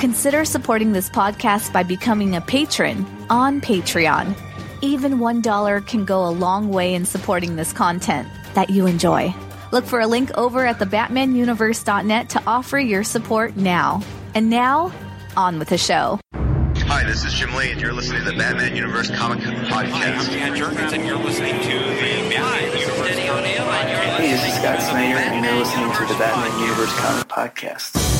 Consider supporting this podcast by becoming a patron on Patreon. Even $1 can go a long way in supporting this content that you enjoy. Look for a link over at thebatmanuniverse.net to offer your support now. And now, on with the show. Hi, this is Jim Lee, and you're listening to the Batman Universe Comic Hi, I'm Podcast. Dan Jurgens, and you're listening to the Batman Universe. Comic Podcast. Hey, this is Scott Snyder, and you're listening to the Batman Universe Comic Podcast.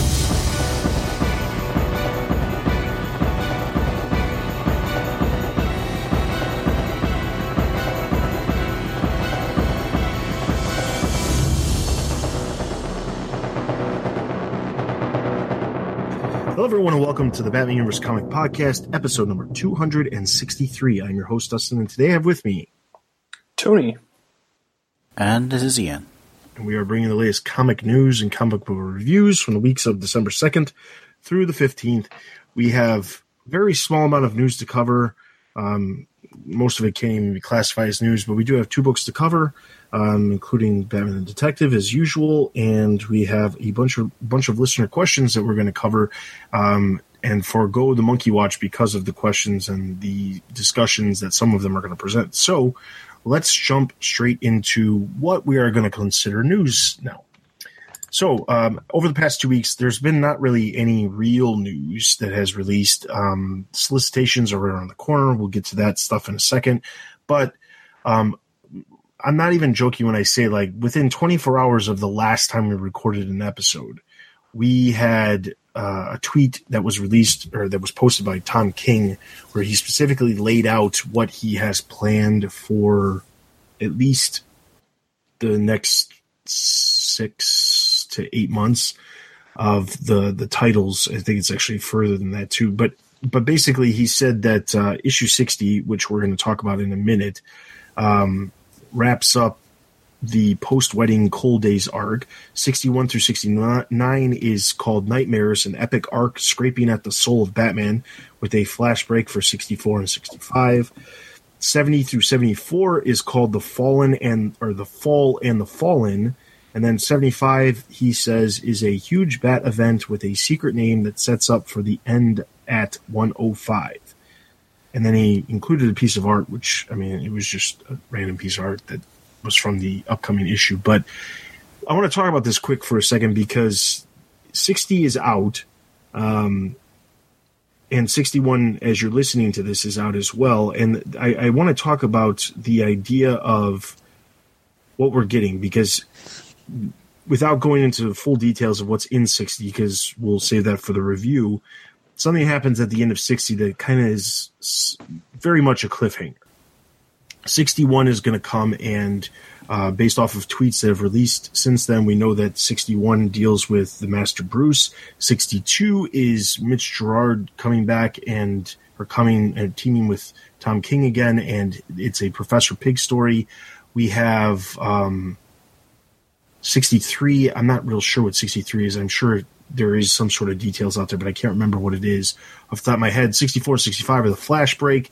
Hello, everyone, and welcome to the Batman Universe Comic Podcast, episode number 263. I'm your host, Dustin, and today I have with me, Tony. And this is Ian. and we are bringing the latest comic news and comic book reviews from the weeks of December 2nd through the 15th. We have a very small amount of news to cover. Um, most of it can't even be classified as news, but we do have two books to cover, um, including Batman the Detective as usual, and we have a bunch of bunch of listener questions that we're going to cover, um, and forego the Monkey Watch because of the questions and the discussions that some of them are going to present. So, let's jump straight into what we are going to consider news now. So, um, over the past two weeks, there's been not really any real news that has released. Um, solicitations are around the corner. We'll get to that stuff in a second. But um, I'm not even joking when I say, like, within 24 hours of the last time we recorded an episode, we had uh, a tweet that was released or that was posted by Tom King, where he specifically laid out what he has planned for at least the next six to eight months of the the titles. I think it's actually further than that too. But but basically, he said that uh, issue sixty, which we're going to talk about in a minute, um, wraps up the post wedding Cold Days arc. 61 through 69 is called Knightmares, an epic arc scraping at the soul of Batman, with a flash break for 64 and 65. 70 through 74 is called The Fallen and or The Fall and the Fallen. And then 75, he says, is a huge bat event with a secret name that sets up for the end at 105. And then he included a piece of art, which, I mean, it was just a random piece of art that was from the upcoming issue. But I want to talk about this quick for a second because 60 is out. Um, and 61, as you're listening to this, is out as well. And I, I want to talk about the idea of what we're getting because without going into full details of what's in 60, because we'll save that for the review, something happens at the end of 60 that kind of is very much a cliffhanger. 61 is going to come and uh, based off of tweets that have released since then we know that 61 deals with the master bruce. 62 is mitch gerads coming back and or coming and teaming with tom king again and it's a professor pig story. We have um, 63 i'm not real sure what 63 is. I'm sure there is some sort of details out there but i can't remember what it is off the top of my head 64 65 are the flash break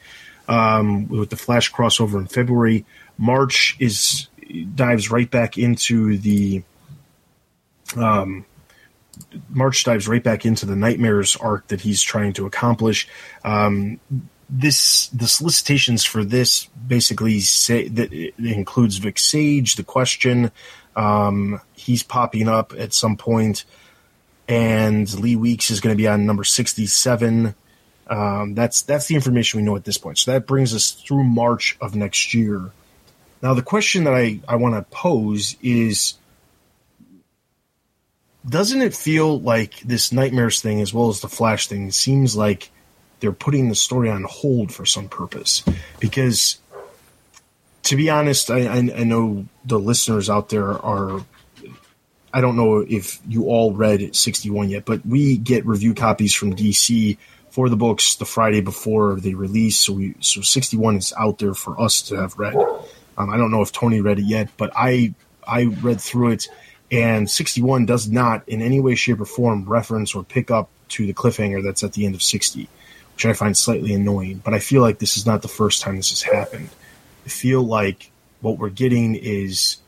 um, with the Flash crossover in February. March is dives right back into the um, March dives right back into the Knightmares arc that he's trying to accomplish. Um, this the solicitations for this basically say that it includes Vic Sage, the question. Um, he's popping up at some point, and Lee Weeks is going to be on number sixty-seven. Um, that's that's the information we know at this point. So that brings us through March of next year. Now, the question that I, I want to pose is Doesn't it feel like this Knightmares thing, as well as the Flash thing, seems like they're putting the story on hold for some purpose? Because, to be honest, I, I, I know the listeners out there are I don't know if you all read 61 yet, but we get review copies from DC for the books the Friday before they release. So we so 61 is out there for us to have read. Um, I don't know if Tony read it yet, but I I read through it, and 61 does not in any way, shape, or form reference or pick up to the cliffhanger that's at the end of 60, which I find slightly annoying. But I feel like this is not the first time this has happened. I feel like what we're getting is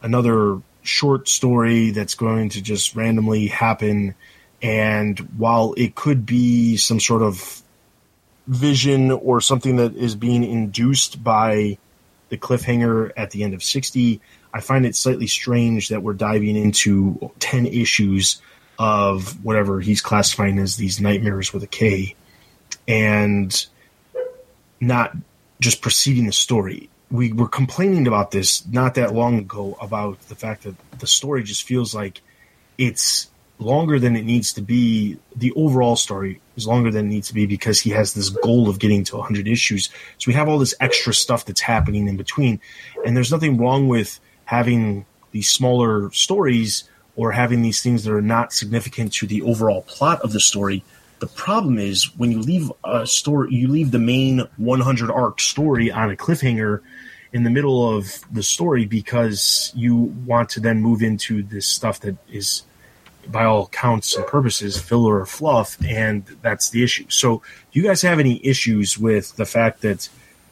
another short story that's going to just randomly happen. And while it could be some sort of vision or something that is being induced by the cliffhanger at the end of 60, I find it slightly strange that we're diving into 10 issues of whatever he's classifying as these knightmares with a K and not just preceding the story we were complaining about this not that long ago about the fact that the story just feels like it's longer than it needs to be. The overall story is longer than it needs to be because he has this goal of getting to 100 issues. So we have all this extra stuff that's happening in between. And there's nothing wrong with having these smaller stories or having these things that are not significant to the overall plot of the story. The problem is when you leave a story, you leave the main 100 arc story on a cliffhanger in the middle of the story because you want to then move into this stuff that is by all counts and purposes filler or fluff and that's the issue so do you guys have any issues with the fact that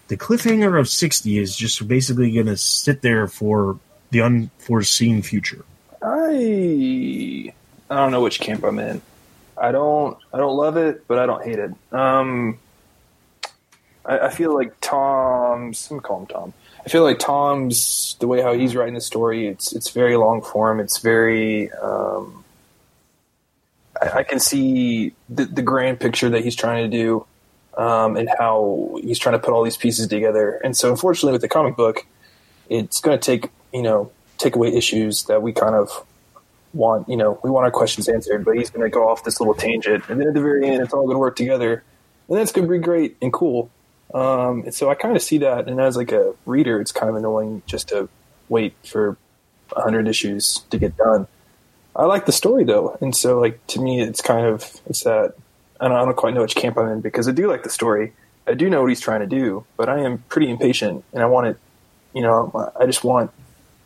the cliffhanger of 60 is just basically going to sit there for the unforeseen future I I don't know which camp I'm in. I don't I don't love it, but I don't hate it. Um, I, I feel like. I'm gonna call him Tom. I feel like Tom's the way how he's writing the story. It's it's very long form. It's very. Um, I, I, can see the, the grand picture that he's trying to do, um, and how he's trying to put all these pieces together. And so, unfortunately, with the comic book, it's going to take you know take away issues that we kind of want. You know, we want our questions answered, but he's going to go off this little tangent, and then at the very end, it's all going to work together, and that's going to be great and cool. Um, and so I kind of see that, and as like a reader, it's kind of annoying just to wait for hundred issues to get done. I like the story though, and so like to me, it's kind of it's that I don't, I don't quite know which camp I'm in because I do like the story. I do know what he's trying to do, but I am pretty impatient, and I want it. You know, I just want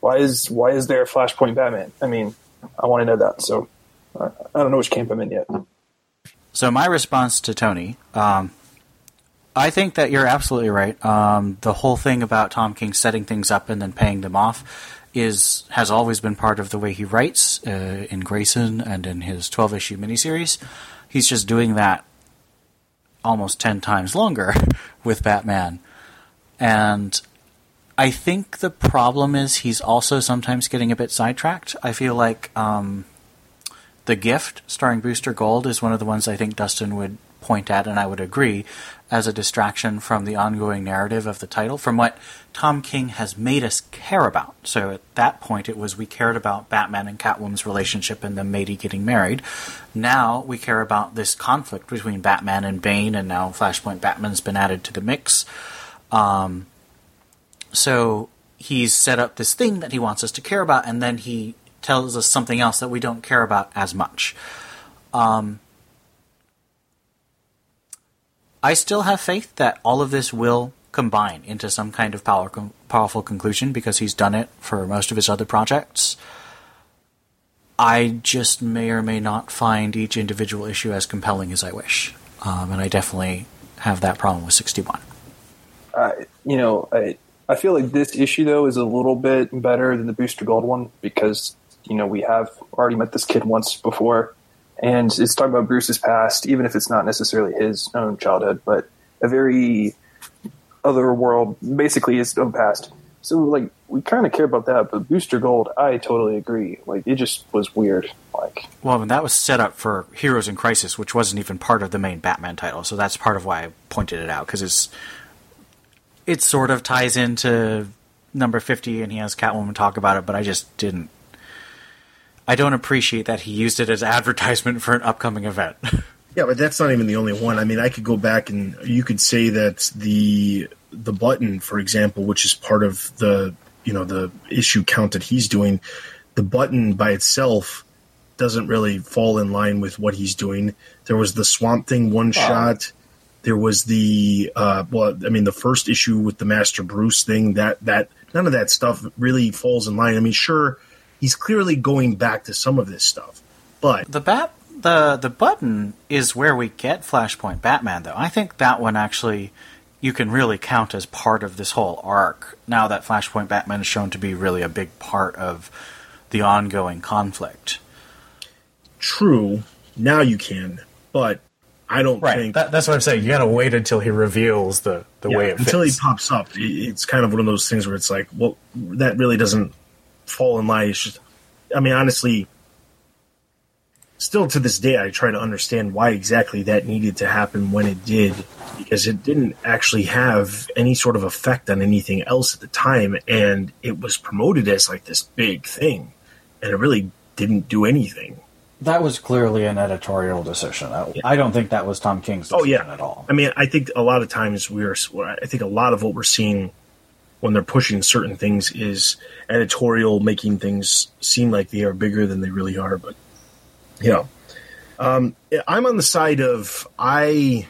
why is why is there a Flashpoint Batman? I mean, I want to know that. So I don't know which camp I'm in yet. So my response to Tony, um, I think that you're absolutely right. Um, the whole thing about Tom King setting things up and then paying them off is has always been part of the way he writes uh, in Grayson and in his 12 issue miniseries. He's just doing that almost 10 times longer with Batman. And I think the problem is he's also sometimes getting a bit sidetracked. I feel like um, The Gift, starring Booster Gold, is one of the ones I think Dustin would point at, and I would agree, as a distraction from the ongoing narrative of the title, from what Tom King has made us care about. So at that point, it was we cared about Batman and Catwoman's relationship and them maybe getting married. Now we care about this conflict between Batman and Bane, and now Flashpoint Batman's been added to the mix. Um, so he's set up this thing that he wants us to care about, and then he tells us something else that we don't care about as much. Um, I still have faith that all of this will combine into some kind of power, powerful conclusion because he's done it for most of his other projects. I just may or may not find each individual issue as compelling as I wish. Um, and I definitely have that problem with 61. Uh, you know, I, I feel like this issue, though, is a little bit better than the Booster Gold one because, you know, we have already met this kid once before and it's talking about Bruce's past, even if it's not necessarily his own childhood, but a very other world, basically his own past. So like we kind of care about that, but Booster Gold, I totally agree. Like it just was weird. Like well, and that was set up for Heroes in Crisis, which wasn't even part of the main Batman title. So that's part of why I pointed it out because it's it sort of ties into number fifty, and he has Catwoman talk about it, but I just didn't I don't appreciate that he used it as advertisement for an upcoming event. yeah, but that's not even the only one. I mean, I could go back and you could say that the the button, for example, which is part of the you know the issue count that he's doing, the button by itself doesn't really fall in line with what he's doing. There was the Swamp Thing one shot. There was the uh, well, I mean, the first issue with the Master Bruce thing. That that none of that stuff really falls in line. I mean, sure, he's clearly going back to some of this stuff, but The bat the the button is where we get Flashpoint Batman though. I think that one actually you can really count as part of this whole arc. Now that Flashpoint Batman is shown to be really a big part of the ongoing conflict. true. Now you can, but I don't Right. think That, that's what I'm saying. You got to wait until he reveals the, the Yeah, way it until fits. he pops up. It's kind of one of those things where it's like, well, that really doesn't fall in line. It's just, I mean, honestly, still to this day, I try to understand why exactly that needed to happen when it did, because it didn't actually have any sort of effect on anything else at the time, and it was promoted as like this big thing, and it really didn't do anything. That was clearly an editorial decision. I, I don't think that was Tom King's Oh decision yeah, at all. I mean, I think a lot of times we're. I think a lot of what we're seeing when they're pushing certain things is editorial, making things seem like they are bigger than they really are. But you know, um, I'm on the side of I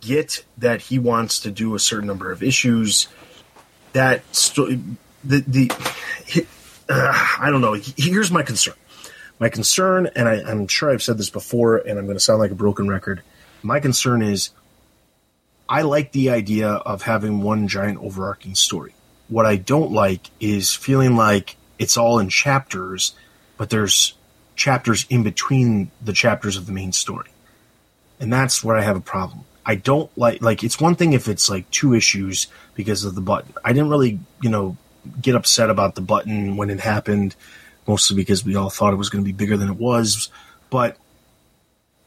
get that he wants to do a certain number of issues. That sto- the the uh, I don't know. Here's my concern. My concern, and I, I'm sure I've said this before, and I'm going to sound like a broken record. My concern is I like the idea of having one giant overarching story. What I don't like is feeling like it's all in chapters, but there's chapters in between the chapters of the main story. And that's where I have a problem. I don't like like it's one thing if it's like two issues because of the button. I didn't really, you know, get upset about the button when it happened, mostly because we all thought it was going to be bigger than it was, but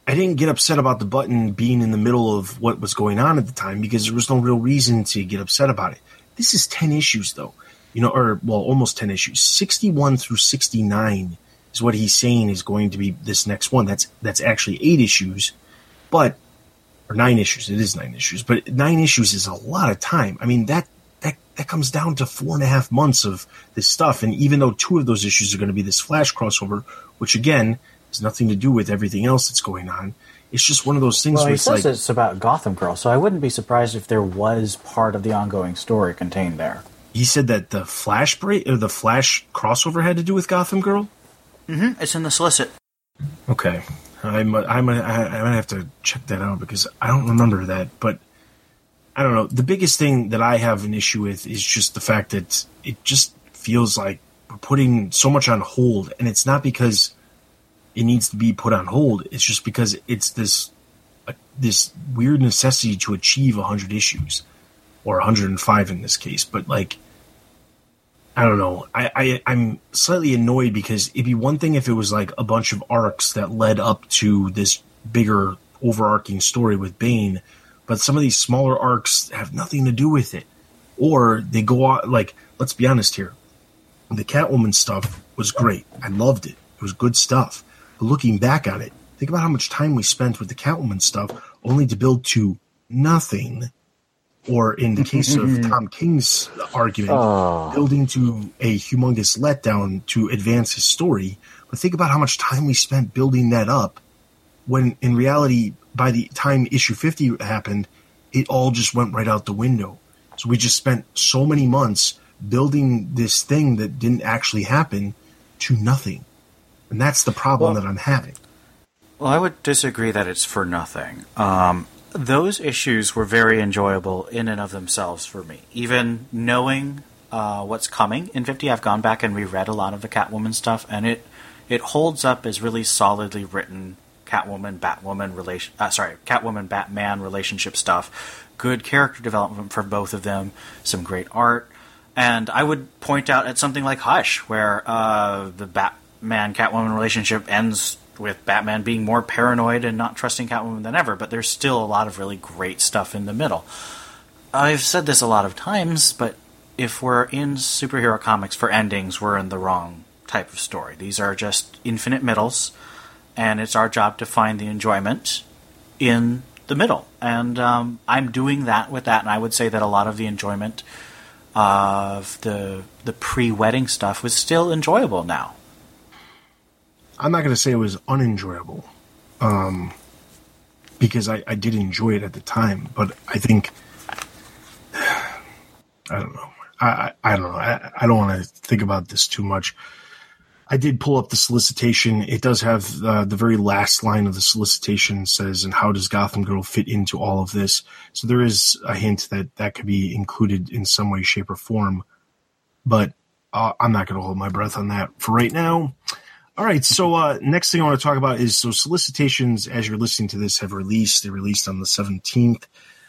I didn't get upset about the button being in the middle of what was going on at the time because there was no real reason to get upset about it. This is 10 issues though. You know, or well, almost 10 issues. 61 through 69 is what he's saying is going to be this next one. That's that's actually 8 issues, but or 9 issues. It is 9 issues, but 9 issues is a lot of time. I mean, that that that comes down to four and a half months of this stuff. And even though two of those issues are going to be this Flash crossover, which again has nothing to do with everything else that's going on, it's just one of those things Well, where he it's says like, it's about Gotham Girl, so I wouldn't be surprised if there was part of the ongoing story contained there. he said that the Flash break or the Flash crossover had to do with Gotham Girl. Mm-hmm. It's in the solicit. Okay, I'm I'm I, I might have to check that out because I don't remember that. But I don't know. The biggest thing that I have an issue with is just the fact that it just feels like we're putting so much on hold, and it's not because it needs to be put on hold. It's just because it's this uh, this weird necessity to achieve 100 issues or 105 in this case. But like I don't know. I, I I'm slightly annoyed because it'd be one thing if it was like a bunch of arcs that led up to this bigger overarching story with Bane, but some of these smaller arcs have nothing to do with it, or they go out like let's be honest here, the Catwoman stuff was great. I loved it. It was good stuff. Looking back on it, think about how much time we spent with the Catwoman stuff, only to build to nothing or in the case of mm-hmm. Tom King's argument, ah. building to a humongous letdown to advance his story. But think about how much time we spent building that up when in reality, by the time issue 50 happened, it all just went right out the window. So we just spent so many months building this thing that didn't actually happen to nothing. And that's the problem Well- that I'm having. Well, I would disagree that it's for nothing. Um, those issues were very enjoyable in and of themselves for me. Even knowing uh, what's coming in 50, I've gone back and reread a lot of the Catwoman stuff, and it it holds up as really solidly written Catwoman Batwoman relation. Uh, sorry, Catwoman Batman relationship stuff. Good character development for both of them. Some great art. And I would point out at something like Hush, where uh, the Batman Catwoman relationship ends with Batman being more paranoid and not trusting Catwoman than ever, but there's still a lot of really great stuff in the middle. I've said this a lot of times, but if we're in superhero comics for endings, we're in the wrong type of story. These are just infinite middles, and it's our job to find the enjoyment in the middle. And um, I'm doing that with that, and I would say that a lot of the enjoyment of the the pre-wedding stuff was still enjoyable now. I'm not going to say it was unenjoyable, um, because I, I did enjoy it at the time. But I think I don't know. I I, I don't know. I, I don't want to think about this too much. I did pull up the solicitation. It does have uh, the very last line of the solicitation says, "And how does Gotham Girl fit into all of this?" So there is a hint that that could be included in some way, shape, or form. But uh, I'm not going to hold my breath on that for right now. All right. So uh, next thing I want to talk about is so solicitations. As you're listening to this, have released. They released on the 17th.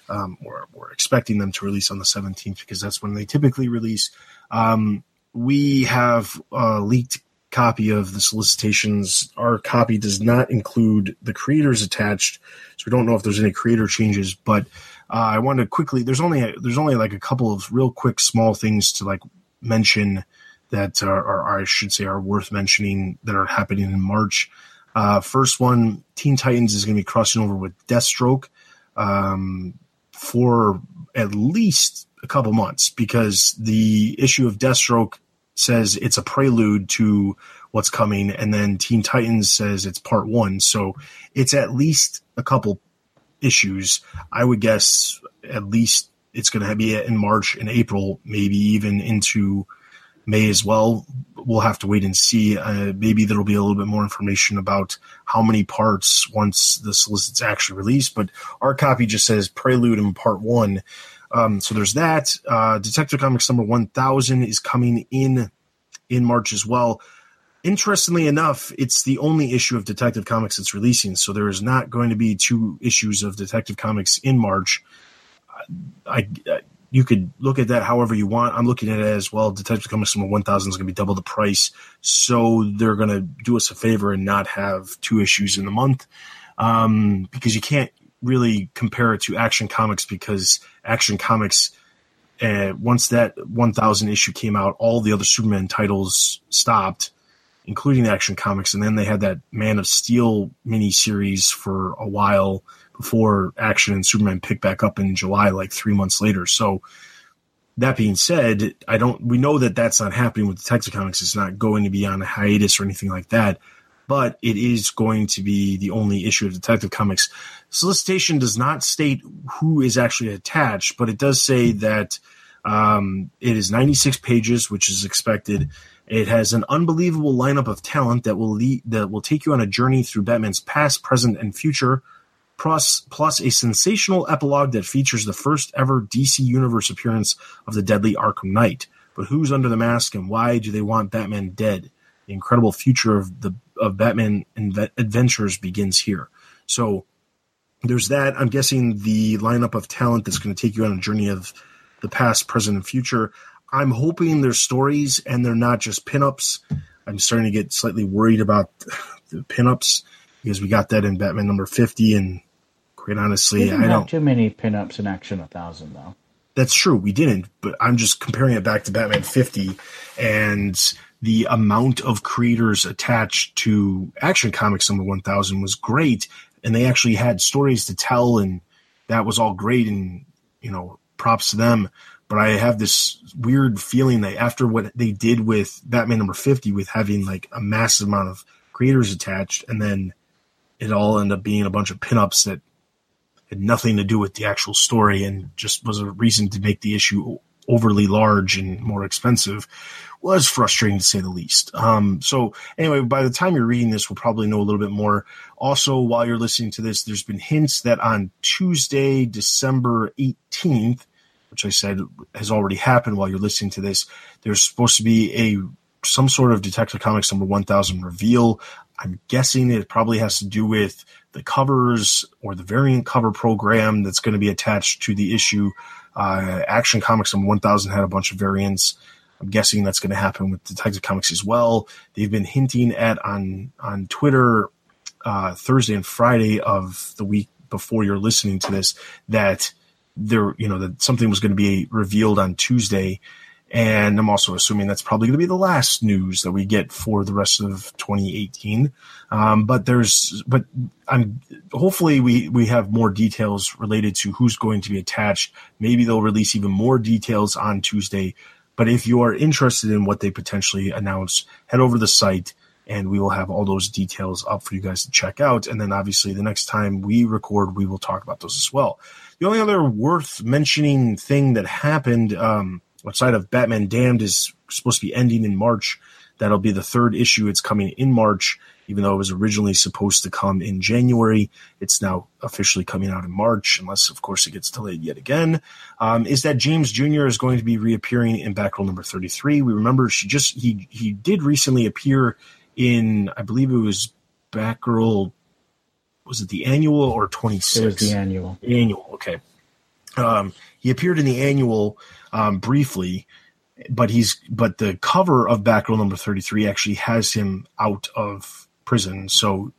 Um, we're, we're expecting them to release on the 17th because that's when they typically release. Um, we have a leaked copy of the solicitations. Our copy does not include the creators attached, so we don't know if there's any creator changes. But uh, I want to quickly. There's only a, there's only like a couple of real quick small things to like mention that are, are I should say are worth mentioning that are happening in March. Uh, first one, Teen Titans is going to be crossing over with Deathstroke um, for at least a couple months because the issue of Deathstroke says it's a prelude to what's coming, and then Teen Titans says it's part one. So it's at least a couple issues. I would guess at least it's going to be in March and April, maybe even into May as well. We'll have to wait and see. Uh, maybe there'll be a little bit more information about how many parts once the solicit's actually released. But our copy just says Prelude in Part One. Um, so there's that. Uh, Detective Comics number 1000 is coming in in March as well. Interestingly enough, it's the only issue of Detective Comics that's releasing. So there is not going to be two issues of Detective Comics in March. I, I you could look at that however you want. I'm looking at it as well. Detective Comics number 1000 is going to be double the price. So they're going to do us a favor and not have two issues in the month. Um, because you can't really compare it to Action Comics because Action Comics, uh, once that 1000 issue came out, all the other Superman titles stopped, including Action Comics. And then they had that Man of Steel mini series for a while before Action and Superman pick back up in July, like three months later. So that being said, I don't. We know that that's not happening with Detective Comics. It's not going to be on a hiatus or anything like that. But it is going to be the only issue of Detective Comics. Solicitation does not state who is actually attached, but it does say that um, it is 96 pages, which is expected. It has an unbelievable lineup of talent that will lead, that will take you on a journey through Batman's past, present, and future plus, plus a sensational epilogue that features the first ever DC Universe appearance of the deadly Arkham Knight. But who's under the mask and why do they want Batman dead? The incredible future of the of Batman inve- adventures begins here. So there's that. I'm guessing the lineup of talent that's going to take you on a journey of the past, present, and future. I'm hoping there's stories and they're not just pinups. I'm starting to get slightly worried about the pinups because we got that in Batman number 50 and quite honestly, We didn't I don't. too many pinups in Action a 1000, though. That's true. We didn't, but I'm just comparing it back to Batman 50 and the amount of creators attached to Action Comics number 1000 was great. And they actually had stories to tell, and that was all great. And, you know, props to them. But I have this weird feeling that after what they did with Batman number 50, with having like a massive amount of creators attached, and then it all ended up being a bunch of pinups that had nothing to do with the actual story and just was a reason to make the issue overly large and more expensive was frustrating to say the least. Um, so anyway, by the time you're reading this, we'll probably know a little bit more. Also, while you're listening to this, there's been hints that on Tuesday, December 18th, which I said has already happened while you're listening to this, there's supposed to be a some sort of Detective Comics number 1000 reveal. I'm guessing it probably has to do with the covers or the variant cover program that's going to be attached to the issue. Uh, Action Comics number 1000 had a bunch of variants. I'm guessing that's going to happen with Detective Comics as well. They've been hinting at on on Twitter uh, Thursday and Friday of the week before you're listening to this that there, you know, that something was going to be revealed on Tuesday. And I'm also assuming that's probably going to be the last news that we get for the rest of 2018. Um, but there's, but I'm hopefully we we have more details related to who's going to be attached. Maybe they'll release even more details on Tuesday. But if you are interested in what they potentially announce, head over to the site and we will have all those details up for you guys to check out. And then obviously the next time we record, we will talk about those as well. The only other worth mentioning thing that happened um, outside of Batman Damned is supposed to be ending in March. That'll be the third issue. It's coming in March, even though it was originally supposed to come in January. It's now officially coming out in March, unless, of course, it gets delayed yet again. Um, is that James Jr. is going to be reappearing in Batgirl number 33. We remember she just, he, he did recently appear in, I believe it was Batgirl, was it the annual or 26? It was the annual. Annual, okay. Um, he appeared in the annual um, briefly, but he's but the cover of Batgirl number 33 actually has him out of prison. So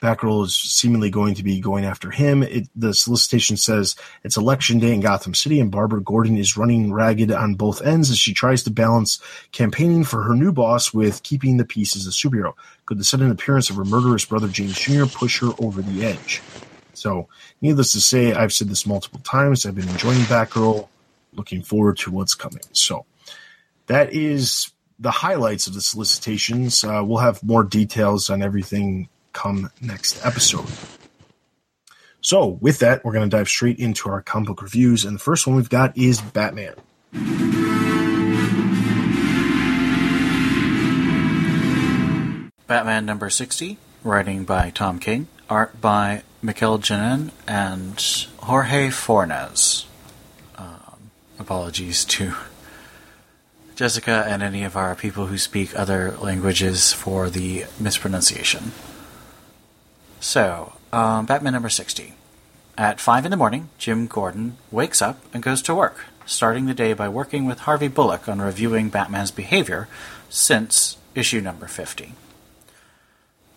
Batgirl is seemingly going to be going after him. It, the solicitation says it's election day in Gotham City, and Barbara Gordon is running ragged on both ends as she tries to balance campaigning for her new boss with keeping the peace as a superhero. Could the sudden appearance of her murderous brother James Jr. push her over the edge? So, needless to say, I've said this multiple times. I've been enjoying Batgirl, looking forward to what's coming. So, that is the highlights of the solicitations. Uh, we'll have more details on everything come next episode. So, with that, we're going to dive straight into our comic book reviews. And the first one we've got is Batman. Batman number 60, writing by Tom King, art by Mikel Janin and Jorge Fornes. Apologies to Jessica and any of our people who speak other languages for the mispronunciation. So, um, Batman number 60. At 5 in the morning, Jim Gordon wakes up and goes to work, starting the day by working with Harvey Bullock on reviewing Batman's behavior since issue number 50.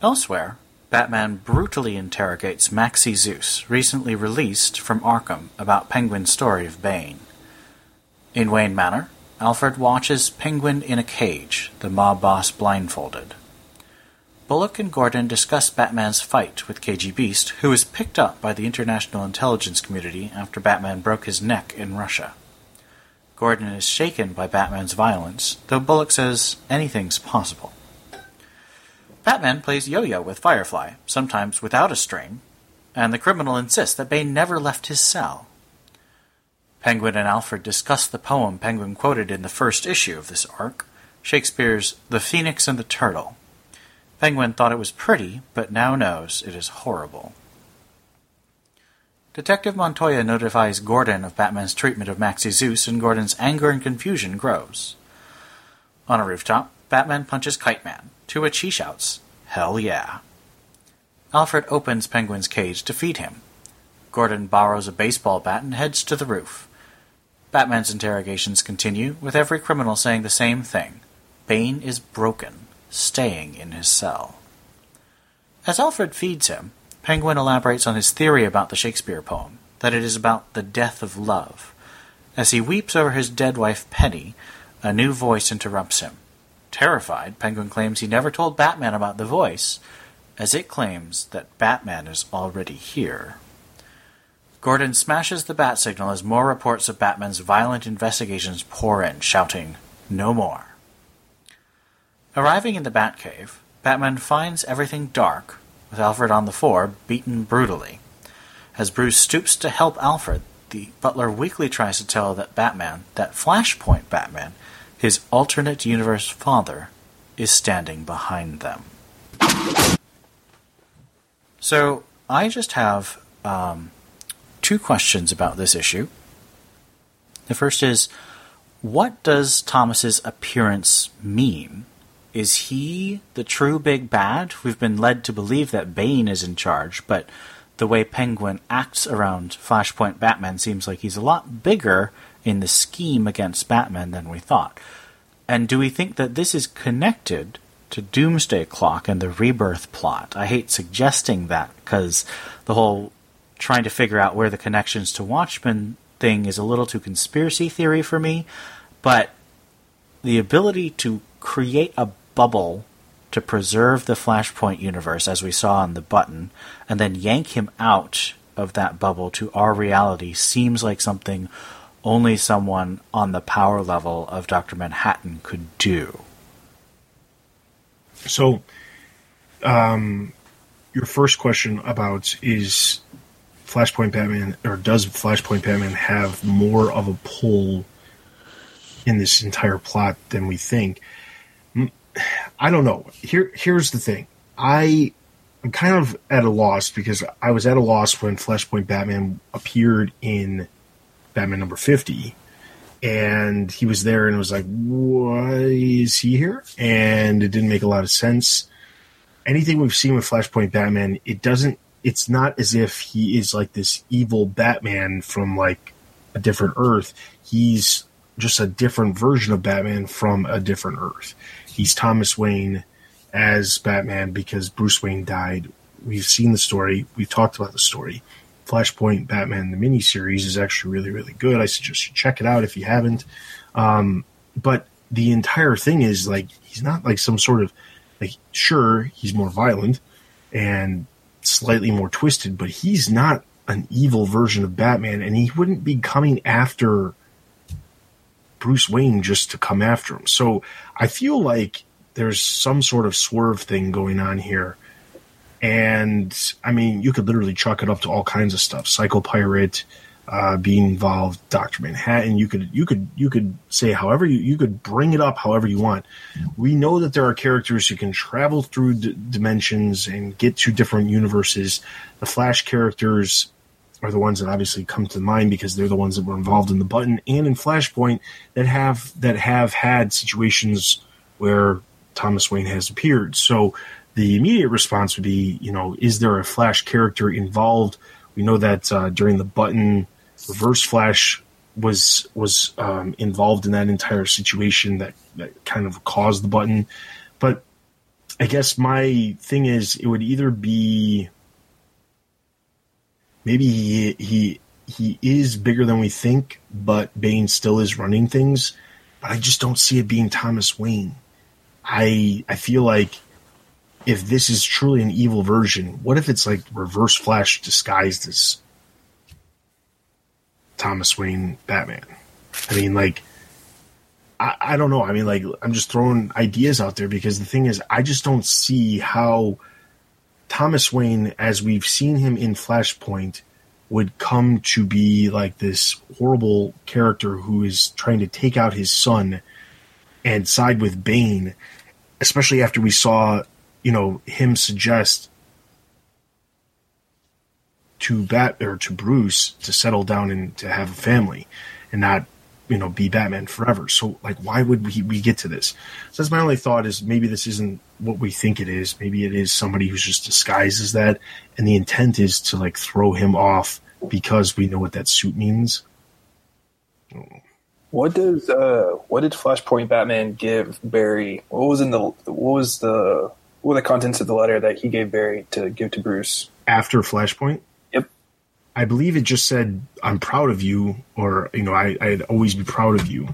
Elsewhere, Batman brutally interrogates Maxie Zeus, recently released from Arkham, about Penguin's story of Bane. In Wayne Manor, Alfred watches Penguin in a cage, the mob boss blindfolded. Bullock and Gordon discuss Batman's fight with KG Beast, who was picked up by the international intelligence community after Batman broke his neck in Russia. Gordon is shaken by Batman's violence, though Bullock says anything's possible. Batman plays yo yo with Firefly, sometimes without a string, and the criminal insists that Bane never left his cell. Penguin and Alfred discuss the poem Penguin quoted in the first issue of this arc, Shakespeare's The Phoenix and the Turtle. Penguin thought it was pretty, but now knows it is horrible. Detective Montoya notifies Gordon of Batman's treatment of Maxie Zeus, and Gordon's anger and confusion grows. On a rooftop, Batman punches Kite Man, to which he shouts, Hell yeah. Alfred opens Penguin's cage to feed him. Gordon borrows a baseball bat and heads to the roof. Batman's interrogations continue, with every criminal saying the same thing Bane is broken, staying in his cell. As Alfred feeds him, Penguin elaborates on his theory about the Shakespeare poem, that it is about the death of love. As he weeps over his dead wife Penny, a new voice interrupts him. Terrified, Penguin claims he never told Batman about the voice, as it claims that Batman is already here. Gordon smashes the bat signal as more reports of Batman's violent investigations pour in, shouting, No more. Arriving in the Batcave, Batman finds everything dark, with Alfred on the floor, beaten brutally. As Bruce stoops to help Alfred, the butler weakly tries to tell that Batman, that Flashpoint Batman, his alternate universe father, is standing behind them. So, I just have um, two questions about this issue. The first is what does Thomas's appearance mean? Is he the true big bad? We've been led to believe that Bane is in charge, but the way Penguin acts around Flashpoint Batman seems like he's a lot bigger in the scheme against Batman than we thought. And do we think that this is connected to Doomsday Clock and the Rebirth plot? I hate suggesting that because the whole trying to figure out where the connections to Watchmen thing is a little too conspiracy theory for me, but the ability to create a bubble to preserve the Flashpoint universe, as we saw on the button, and then yank him out of that bubble to our reality seems like something only someone on the power level of Dr. Manhattan could do. So um, your first question about is Flashpoint Batman or does Flashpoint Batman have more of a pull in this entire plot than we think? Mm, I don't know. Here, here's the thing. I I'm kind of at a loss because I was at a loss when Flashpoint Batman appeared in Batman number 50 and he was there and it was like why is he here and it didn't make a lot of sense anything we've seen with flashpoint batman it doesn't it's not as if he is like this evil batman from like a different earth. He's just a different version of batman from a different earth. He's thomas wayne as batman because bruce wayne died. We've seen the story. We've talked about the story. Flashpoint Batman the miniseries is actually really really good. I suggest you check it out if you haven't. Um, but the entire thing is like he's not like some sort of like sure he's more violent and slightly more twisted, but he's not an evil version of Batman, and he wouldn't be coming after Bruce Wayne just to come after him. So I feel like there's some sort of swerve thing going on here and I mean, you could literally chalk it up to all kinds of stuff. Psycho Pirate uh, being involved, Doctor Manhattan. You could you could you could say however you you could bring it up however you want. We know that there are characters who can travel through d- dimensions and get to different universes. The Flash characters are the ones that obviously come to mind because they're the ones that were involved in the button and in Flashpoint that have that have had situations where Thomas Wayne has appeared. So the immediate response would be, you know, is there a Flash character involved? We know that uh, during the button, Reverse Flash was was um, involved in that entire situation that, that kind of caused the button. But I guess my thing is, it would either be maybe he he he is bigger than we think, but Bane still is running things. But I just don't see it being Thomas Wayne. I I feel like if this is truly an evil version, what if it's like Reverse Flash disguised as Thomas Wayne Batman? I mean, like, I, I don't know. I mean, like, I'm just throwing ideas out there because the thing is, I just don't see how Thomas Wayne, as we've seen him in Flashpoint, would come to be like this horrible character who is trying to take out his son and side with Bane, especially after we saw you know him suggest to Bat or to Bruce to settle down and to have a family and not you know be Batman forever. So like why would we we get to this? So that's my only thought is maybe this isn't what we think it is. Maybe it is somebody who's just disguised as that and the intent is to like throw him off because we know what that suit means. What does uh what did Flashpoint Batman give Barry? What was in the what was the what were the contents of the letter that he gave Barry to give to Bruce? After Flashpoint? Yep. I believe it just said, I'm proud of you, or, you know, I, I'd always be proud of you.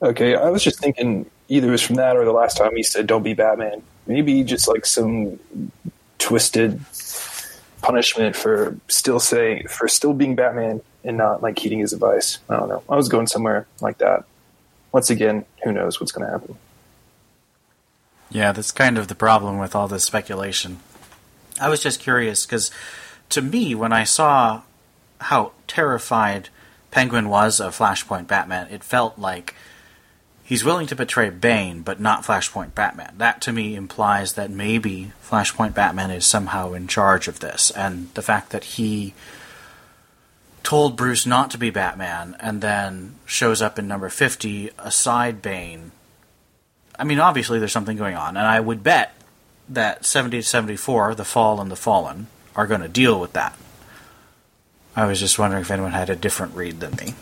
Okay, I was just thinking either it was from that or the last time he said, don't be Batman. Maybe just like some twisted punishment for still saying, for still being Batman and not like heeding his advice. I don't know. I was going somewhere like that. Once again, who knows what's going to happen. Yeah, that's kind of the problem with all this speculation. I was just curious because to me, when I saw how terrified Penguin was of Flashpoint Batman, it felt like he's willing to betray Bane, but not Flashpoint Batman. That to me implies that maybe Flashpoint Batman is somehow in charge of this, and the fact that he told Bruce not to be Batman and then shows up in number 50 aside Bane I mean, obviously there's something going on, and I would bet that 70 to 74, The Fall and The Fallen, are going to deal with that. I was just wondering if anyone had a different read than me.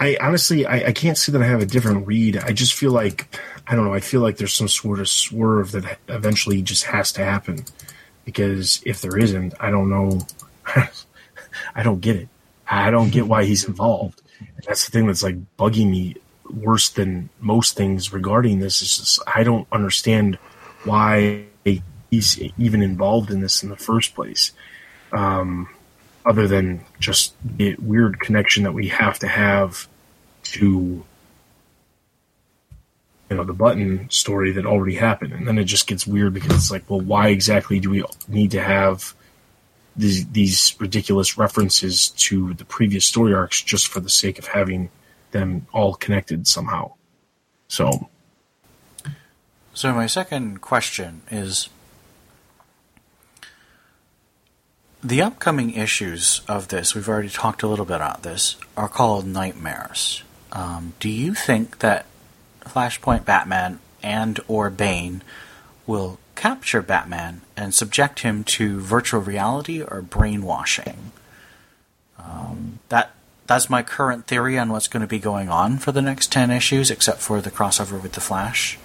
I honestly, I, I can't say that I have a different read. I just feel like, I don't know, I feel like there's some sort of swerve that eventually just has to happen. Because if there isn't, I don't know. I don't get it. I don't get why he's involved. And that's the thing that's like bugging me worse than most things regarding this is just, I don't understand why he's even involved in this in the first place. Um, other than just the weird connection that we have to have to you know the button story that already happened, and then it just gets weird because it's like, well, why exactly do we need to have these these ridiculous references to the previous story arcs just for the sake of having them all connected somehow? So So my second question is the upcoming issues of this. We've already talked a little bit about this. Are called Knightmares. Um, do you think that Flashpoint Batman and or Bane will capture Batman and subject him to virtual reality or brainwashing? Um, that that's my current theory on what's going to be going on for the next ten issues, except for the crossover with the Flash.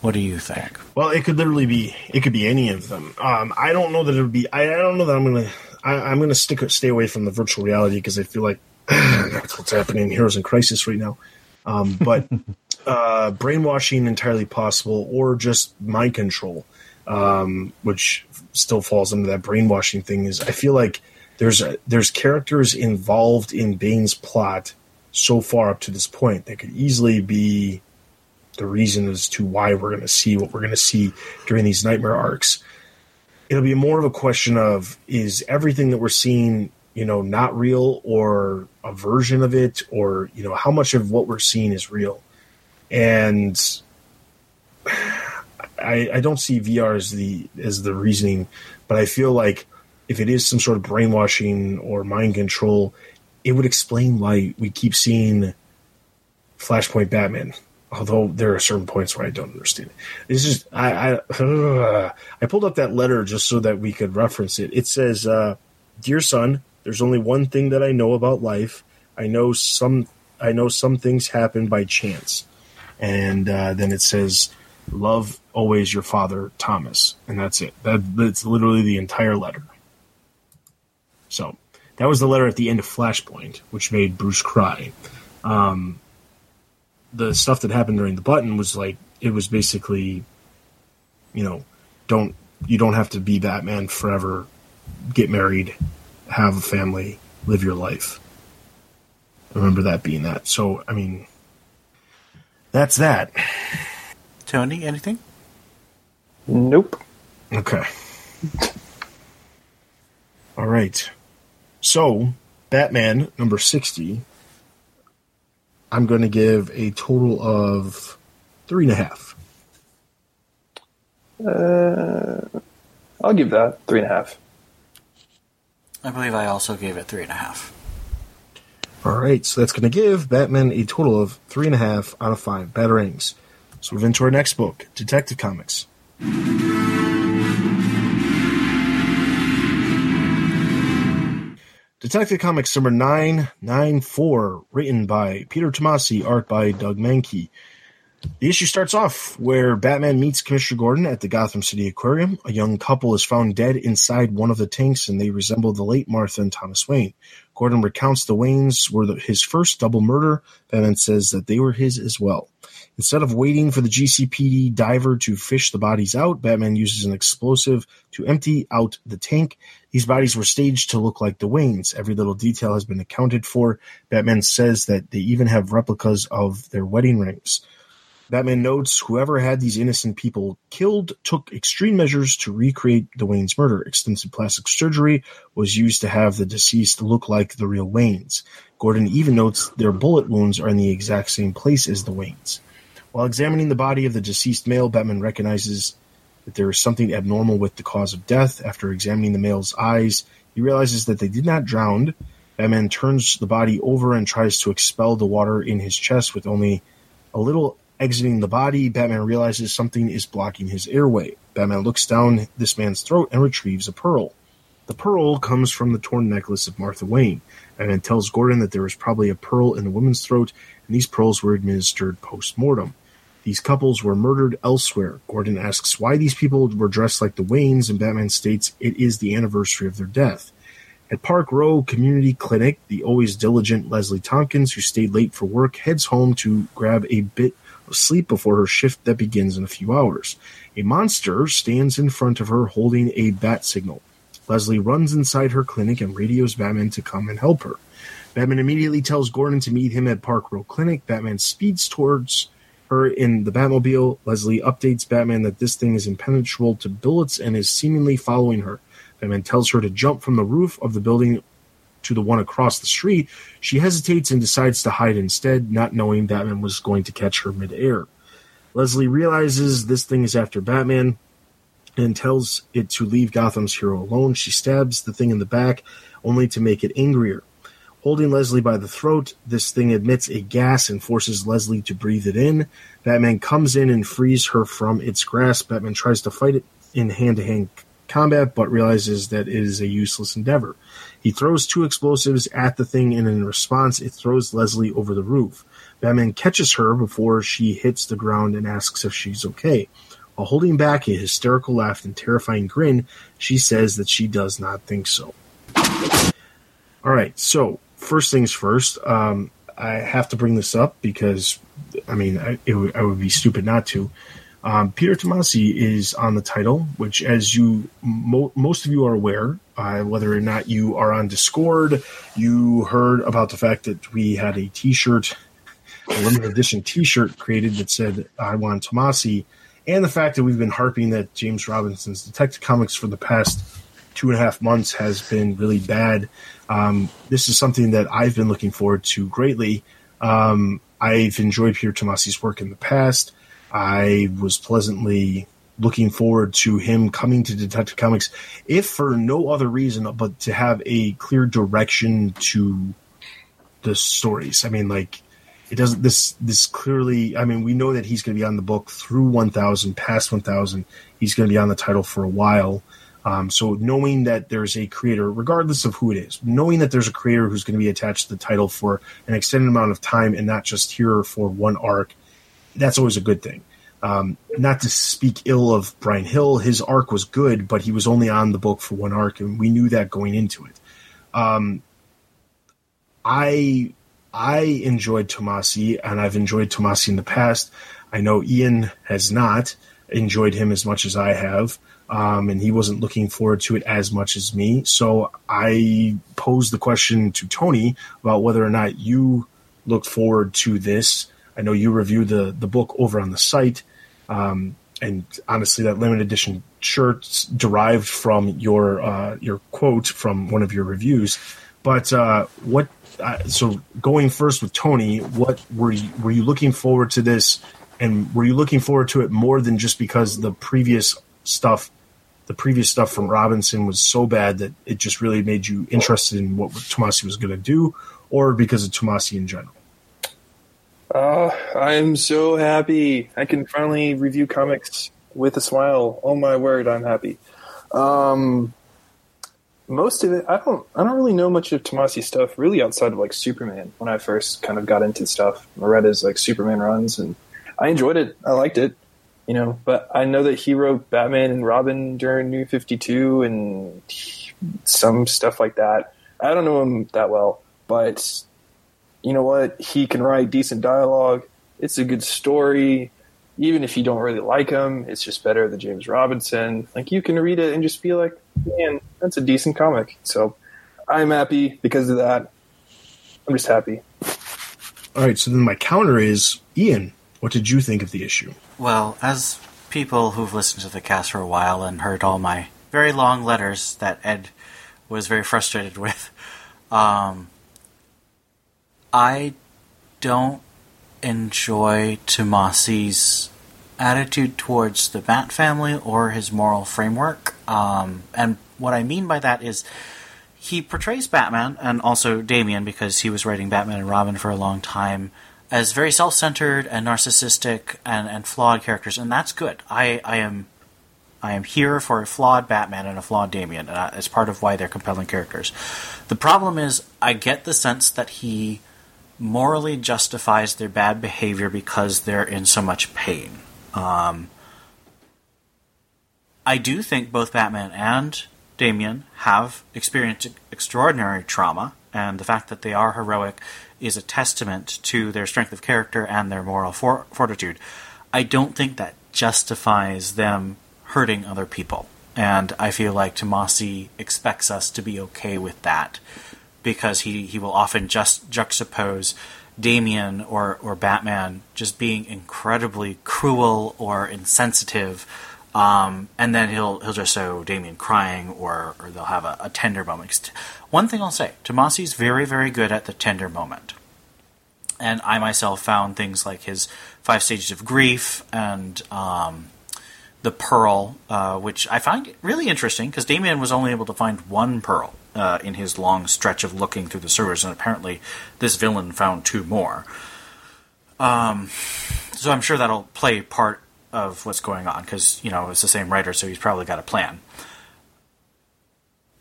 What do you think? Well, it could literally be. It could be any of them. Um, I don't know that it would be. I, I don't know that I'm gonna. I, I'm gonna stick stay away from the virtual reality because I feel like that's what's happening in Heroes in Crisis right now. Um, but uh, brainwashing entirely possible, or just mind control, um, which still falls under that brainwashing thing. Is I feel like there's a, there's characters involved in Bane's plot so far up to this point that could easily be the reason as to why we're going to see what we're going to see during these Knightmare arcs. It'll be more of a question of is everything that we're seeing, you know, not real or a version of it, or you know, how much of what we're seeing is real. And I, I don't see VR as the as the reasoning, but I feel like if it is some sort of brainwashing or mind control, it would explain why we keep seeing Flashpoint Batman although there are certain points where I don't understand it. This is I I, uh, I pulled up that letter just so that we could reference it. It says, uh, "Dear son, there's only one thing that I know about life. I know some I know some things happen by chance." And uh, then it says, "Love always your father, Thomas," and that's it. That that's literally the entire letter. So that was the letter at the end of Flashpoint, which made Bruce cry. Um, the stuff that happened during the button was like it was basically you know don't you don't have to be batman forever get married have a family live your life. I remember that being that. So i mean that's that. Tony, anything? Nope. okay. All right. So batman number 60 i'm going to give a total of three and a half Uh, I'll give that three and a half. I believe I also gave it three and a half. All right, so that's going to give Batman a total of three and a half out of five batarangs. So we're into our next book, Detective Comics. Detective Comics number 994, written by Peter Tomasi, art by Doug Mahnke. The issue starts off where Batman meets Commissioner Gordon at the Gotham City Aquarium. A young couple is found dead inside one of the tanks, and they resemble the late Martha and Thomas Wayne. Gordon recounts the Waynes were the, his first double murder. Batman says that they were his as well. Instead of waiting for the GCPD diver to fish the bodies out, Batman uses an explosive to empty out the tank. These bodies were staged to look like the Waynes. Every little detail has been accounted for. Batman says that they even have replicas of their wedding rings. Batman notes whoever had these innocent people killed took extreme measures to recreate the Wayne's murder. Extensive plastic surgery was used to have the deceased look like the real Waynes. Gordon even notes their bullet wounds are in the exact same place as the Waynes. While examining the body of the deceased male, Batman recognizes that there is something abnormal with the cause of death. After examining the male's eyes, he realizes that they did not drown. Batman turns the body over and tries to expel the water in his chest with only a little exiting the body. Batman realizes something is blocking his airway. Batman looks down this man's throat and retrieves a pearl. The pearl comes from the torn necklace of Martha Wayne. Batman tells Gordon that there was probably a pearl in the woman's throat, and these pearls were administered post mortem. These couples were murdered elsewhere. Gordon asks why these people were dressed like the Waynes, and Batman states it is the anniversary of their death. At Park Row Community Clinic, the always diligent Leslie Tompkins, who stayed late for work, heads home to grab a bit of sleep before her shift that begins in a few hours. A monster stands in front of her holding a bat signal. Leslie runs inside her clinic and radios Batman to come and help her. Batman immediately tells Gordon to meet him at Park Row Clinic. Batman speeds towards her in the Batmobile. Leslie updates Batman that this thing is impenetrable to bullets and is seemingly following her. Batman tells her to jump from the roof of the building to the one across the street. She hesitates and decides to hide instead, not knowing Batman was going to catch her midair. Leslie realizes this thing is after Batman and tells it to leave Gotham's hero alone. She stabs the thing in the back, only to make it angrier. Holding Leslie by the throat, this thing emits a gas and forces Leslie to breathe it in. Batman comes in and frees her from its grasp. Batman tries to fight it in hand to hand combat, but realizes that it is a useless endeavor. He throws two explosives at the thing, and in response, it throws Leslie over the roof. Batman catches her before she hits the ground and asks if she's okay. While holding back a hysterical laugh and terrifying grin, she says that she does not think so. All right, so first things first, um, I have to bring this up because, I mean, I, would be stupid not to. Um, Peter Tomasi is on the title, which, as you mo- most of you are aware, uh, whether or not you are on Discord, you heard about the fact that we had a T-shirt, a limited edition T-shirt created that said "I want Tomasi," and the fact that we've been harping that James Robinson's Detective Comics for the past two and a half months has been really bad. Um, this is something that I've been looking forward to greatly. Um, I've enjoyed Peter Tomasi's work in the past. I was pleasantly looking forward to him coming to Detective Comics, if for no other reason but to have a clear direction to the stories. I mean, like it doesn't this this clearly. I mean, we know that he's going to be on the book through 1,000, past 1,000. He's going to be on the title for a while. Um, so knowing that there's a creator, regardless of who it is, knowing that there's a creator who's going to be attached to the title for an extended amount of time and not just here for one arc, that's always a good thing. Um, not to speak ill of Bryan Hill, his arc was good, but he was only on the book for one arc, and we knew that going into it. Um, I I enjoyed Tomasi, and I've enjoyed Tomasi in the past. I know Ian has not enjoyed him as much as I have, um, and he wasn't looking forward to it as much as me. So I posed the question to Tony about whether or not you looked forward to this. I know you reviewed the the book over on the site, um, and honestly, that limited edition shirt derived from your uh, your quote from one of your reviews. But uh, what? Uh, so going first with Tony, what were you were you looking forward to this, and were you looking forward to it more than just because the previous stuff, the previous stuff from Robinson was so bad that it just really made you interested in what Tomasi was going to do, or because of Tomasi in general? Uh, I'm so happy. I can finally review comics with a smile. Oh my word, I'm happy. Um, most of it, I don't, I don't really know much of Tomasi stuff really outside of like Superman. When I first kind of got into stuff, I his like Superman runs, and I enjoyed it. I liked it, you know. But I know that he wrote Batman and Robin during New Fifty Two and some stuff like that. I don't know him that well, but you know what? He can write decent dialogue. It's a good story. Even if you don't really like him, it's just better than James Robinson. Like you can read it and just be like, man, that's a decent comic. So I'm happy because of that. I'm just happy. All right. So then my counter is Ian. What did you think of the issue? Well, as people who've listened to the cast for a while and heard all my very long letters that Ed was very frustrated with, um, I don't enjoy Tomasi's attitude towards the Bat family or his moral framework. Um, and what I mean by that is he portrays Batman and also Damian, because he was writing Batman and Robin for a long time, as very self centered and narcissistic and, and flawed characters, and that's good. I, I am I am here for a flawed Batman and a flawed Damian, uh, as part of why they're compelling characters. The problem is, I get the sense that he morally justifies their bad behavior because they're in so much pain. Um, I do think both Batman and Damian have experienced extraordinary trauma, and the fact that they are heroic is a testament to their strength of character and their moral for- fortitude. I don't think that justifies them hurting other people. And I feel like Tomasi expects us to be okay with that because he, he will often just juxtapose Damian or or Batman just being incredibly cruel or insensitive, um, and then he'll he'll just show Damian crying or or they'll have a, a tender moment. One thing I'll say, Tomasi's very very good at the tender moment, and I myself found things like his five stages of grief and. Um, the pearl, uh, which I find really interesting because Damian was only able to find one pearl uh, in his long stretch of looking through the sewers, and apparently this villain found two more. Um, so I'm sure that'll play part of what's going on because you know it's the same writer, so he's probably got a plan.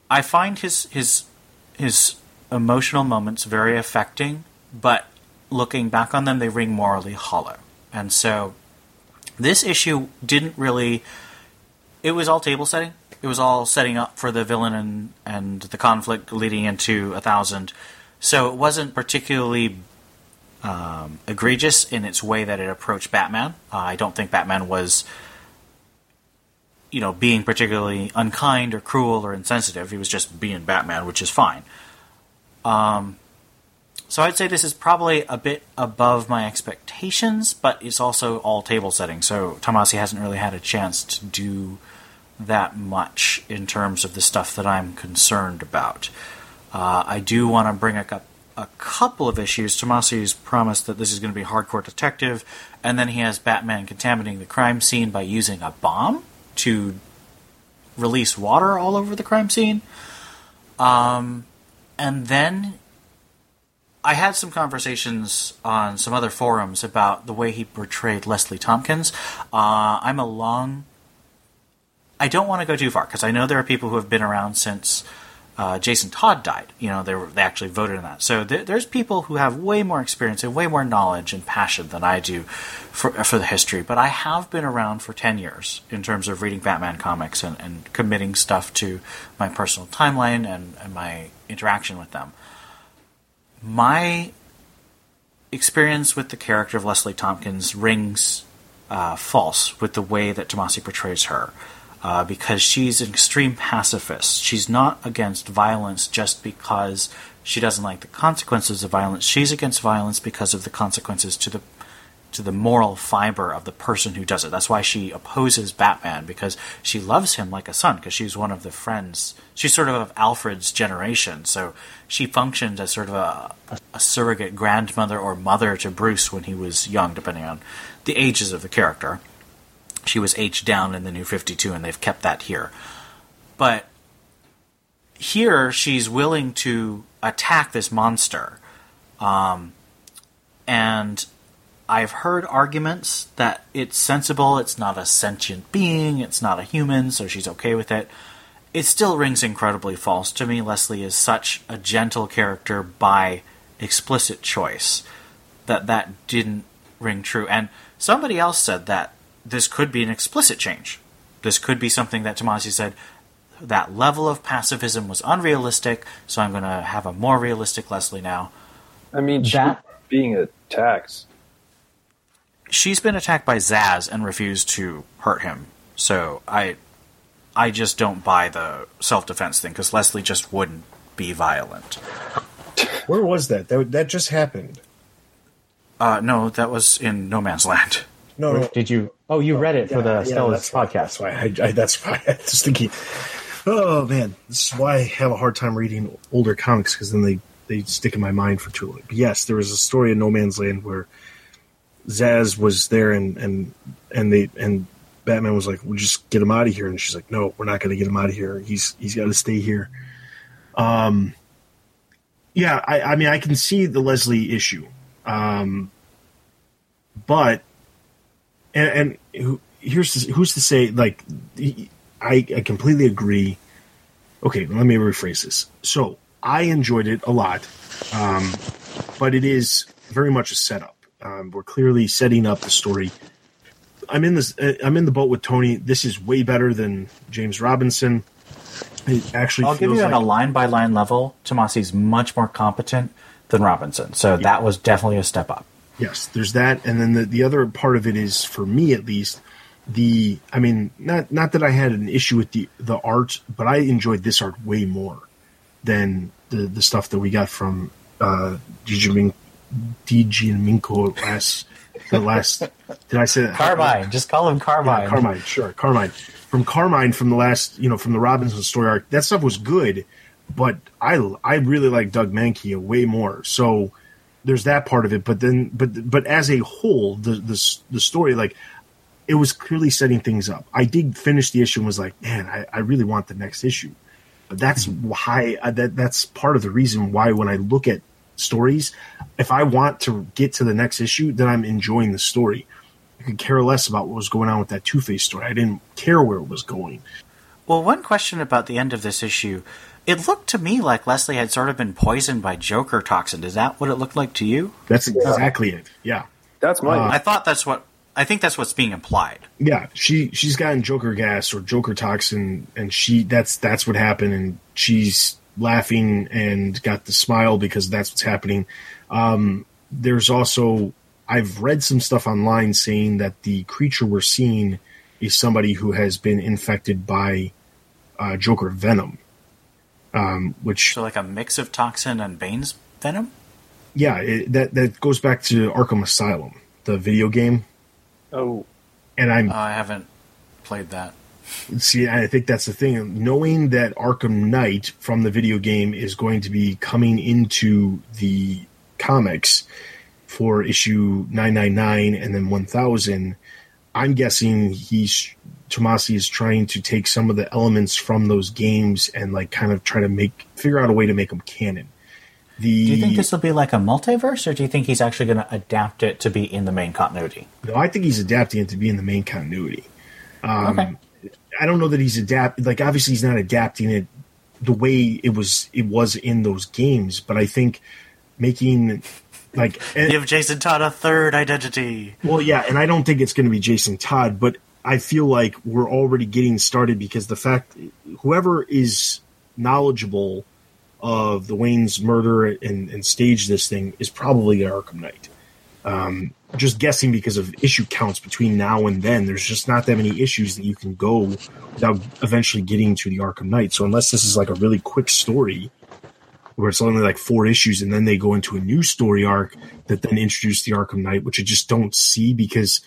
I find his his his emotional moments very affecting, but looking back on them, they ring morally hollow, and so this issue didn't really. It was all table setting. It was all setting up for the villain and and the conflict leading into a thousand. So it wasn't particularly um, egregious in its way that it approached Batman. Uh, I don't think Batman was, you know, being particularly unkind or cruel or insensitive. He was just being Batman, which is fine. Um, so I'd say this is probably a bit above my expectations, but it's also all table setting. So Tomasi hasn't really had a chance to do that much in terms of the stuff that I'm concerned about. Uh, I do want to bring up a couple of issues. Tomasi's promised that this is going to be hardcore detective, and then he has Batman contaminating the crime scene by using a bomb to release water all over the crime scene. Um, and then I had some conversations on some other forums about the way he portrayed Leslie Tompkins. Uh, I'm a long. I don't want to go too far because I know there are people who have been around since uh, Jason Todd died. You know, they were they actually voted on that. So th- there's people who have way more experience and way more knowledge and passion than I do for for the history. But I have been around for ten years in terms of reading Batman comics and, and committing stuff to my personal timeline and, and my interaction with them my experience with the character of Leslie Tompkins rings uh, false with the way that Tomasi portrays her. Uh, because she's an extreme pacifist. She's not against violence just because she doesn't like the consequences of violence. She's against violence because of the consequences to the to the moral fiber of the person who does it. That's why she opposes Batman because she loves him like a son because she's one of the friends. She's sort of of Alfred's generation, so she functions as sort of a, a surrogate grandmother or mother to Bruce when he was young, depending on the ages of the character. She was aged down in the New Fifty Two, and they've kept that here. But here, she's willing to attack this monster, um, and I've heard arguments that it's sensible, it's not a sentient being, it's not a human, so she's okay with it. It still rings incredibly false to me. Leslie is such a gentle character by explicit choice that that didn't ring true. And somebody else said that this could be an explicit change. This could be something that Tomasi said that level of pacifism was unrealistic, so I'm going to have a more realistic Leslie now. I mean, she That- being attacked. she's been attacked by Zsasz and refused to hurt him. So I, I just don't buy the self defense thing because Leslie just wouldn't be violent. Where was that? That that just happened. Uh, no, that was in No Man's Land. No, no. Did you? Oh, you read it for the Yeah, Stella's that's why- podcast. That's why. I, I, that's why I was thinking. Oh man, this is why I have a hard time reading older comics because then they they stick in my mind for too long. But yes, there was a story in No Man's Land where Zsasz was there and and and they and Batman was like, "We'll just get him out of here," and she's like, "No, we're not going to get him out of here. He's he's got to stay here." Um, yeah, I, I mean, I can see the Leslie issue, um, but and, and who, here's to, who's to say like I, I completely agree. Okay, let me rephrase this. So I enjoyed it a lot, um, but it is very much a setup. Um, we're clearly setting up the story. I'm in this. uh, I'm in the boat with Tony. This is way better than James Robinson. It actually I'll give you on a line by line level. Tomasi's much more competent than Robinson, so that was definitely a step up. Yes, there's that, and then the the other part of it is for me at least the. I mean, not not that I had an issue with the the art, but I enjoyed this art way more than the the stuff that we got from uh, Jijiming Di Giandomenico last the last. Did I say that? Carmine. Just call him Carmine. Yeah, Carmine, sure, Carmine. From Carmine, from the last, you know, from the Robinson story arc, that stuff was good, but I I really like Doug Mahnke way more. So there's that part of it, but then, but but as a whole, the the the story, like it was clearly setting things up. I did finish the issue and was like, man, I, I really want the next issue. But that's why uh, that that's part of the reason why when I look at stories, if I want to get to the next issue, then I'm enjoying the story. I could care less about what was going on with that Two Face story. I didn't care where it was going. Well, one question about the end of this issue. It looked to me like Leslie had sort of been poisoned by Joker toxin. Is that what it looked like to you? That's exactly it. Yeah. That's my. Uh, I thought that's what I think that's what's being implied. Yeah, she she's gotten Joker gas or Joker toxin, and she that's that's what happened, and she's laughing and got the smile because that's what's happening. Um, there's also I've read some stuff online saying that the creature we're seeing is somebody who has been infected by uh, Joker venom, um, which So like a mix of toxin and Bane's venom. yeah, it, that that goes back to Arkham Asylum, the video game, oh, and I'm Uh, I haven't played that. See, I think that's the thing. Knowing that Arkham Knight from the video game is going to be coming into the comics for issue 999 and then 1000, I'm guessing he's Tomasi is trying to take some of the elements from those games and like kind of try to make figure out a way to make them canon. The Do you think this will be like a multiverse, or do you think he's actually going to adapt it to be in the main continuity? No, I think he's adapting it to be in the main continuity. Um, Okay. I don't know that he's adapt like obviously he's not adapting it the way it was it was in those games, but I think making like and- Give Jason Todd a third identity. well, yeah, and I don't think it's going to be Jason Todd, but I feel like we're already getting started because the fact whoever is knowledgeable of the Wayne's murder and, and staged this thing is probably the Arkham Knight. Um, just guessing because of issue counts between now and then. There's just not that many issues that you can go without eventually getting to the Arkham Knight. So unless this is like a really quick story where it's only like four issues and then they go into a new story arc that then introduce the Arkham Knight, which I just don't see because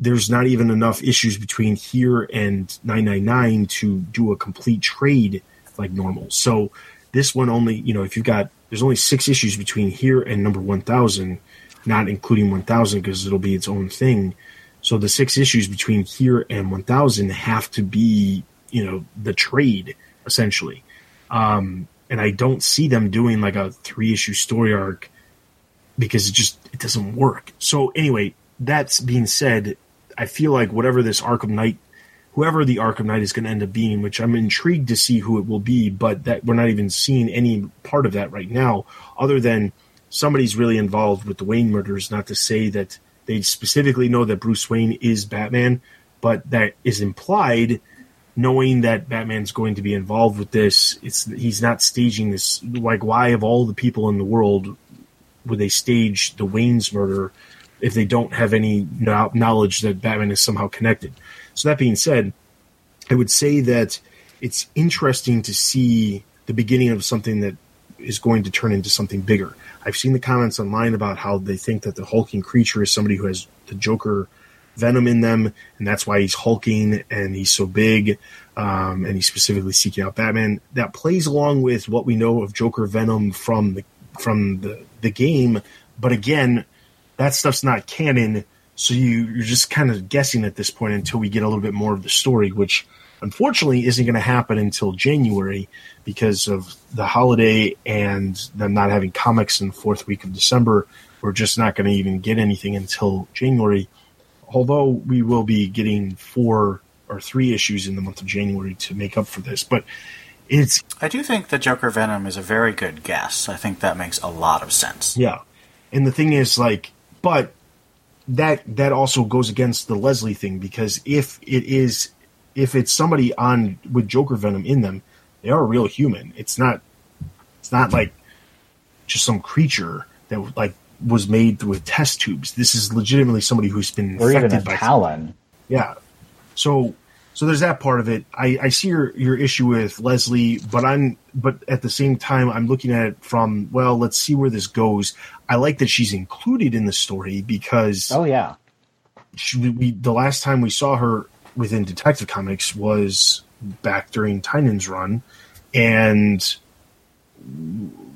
there's not even enough issues between here and 999 to do a complete trade like normal. So this one only, you know, if you've got, there's only six issues between here and number 1000, not including 1000 because it'll be its own thing. So the six issues between here and 1000 have to be, you know, the trade essentially. Um, and I don't see them doing like a three issue story arc because it just it doesn't work. So anyway, that's being said, I feel like whatever this Arkham Knight, whoever the Arkham Knight is going to end up being, which I'm intrigued to see who it will be, but that we're not even seeing any part of that right now, other than somebody's really involved with the Wayne murders. Not to say that they specifically know that Bruce Wayne is Batman, but that is implied knowing that Batman's going to be involved with this, it's he's not staging this. Like, why of all the people in the world would they stage the Wayne's murder if they don't have any knowledge that Batman is somehow connected? So that being said, I would say that it's interesting to see the beginning of something that is going to turn into something bigger. I've seen the comments online about how they think that the hulking creature is somebody who has the Joker venom in them, and that's why he's hulking and he's so big, um, and he's specifically seeking out Batman. That plays along with what we know of Joker venom from the from the the game, but again, that stuff's not canon, so you you're just kind of guessing at this point until we get a little bit more of the story, which unfortunately isn't going to happen until January because of the holiday and them not having comics in the fourth week of December. We're just not going to even get anything until January although we will be getting four or three issues in the month of January to make up for this, but it's I do think the Joker Venom is a very good guess. I think that makes a lot of sense. yeah. And the thing is, like, but that that also goes against the Leslie thing because if it is if it's somebody on with Joker venom in them, they are a real human. It's not it's not like just some creature that like was made with test tubes. This is legitimately somebody who's been Or even infected a by Talon. Yeah. So so there's that part of it. I, I see your your issue with Leslie, but I'm but at the same time I'm looking at it from well, let's see where this goes. I like that she's included in the story because Oh yeah. she, we the last time we saw her within Detective Comics was back during Tynion's run, and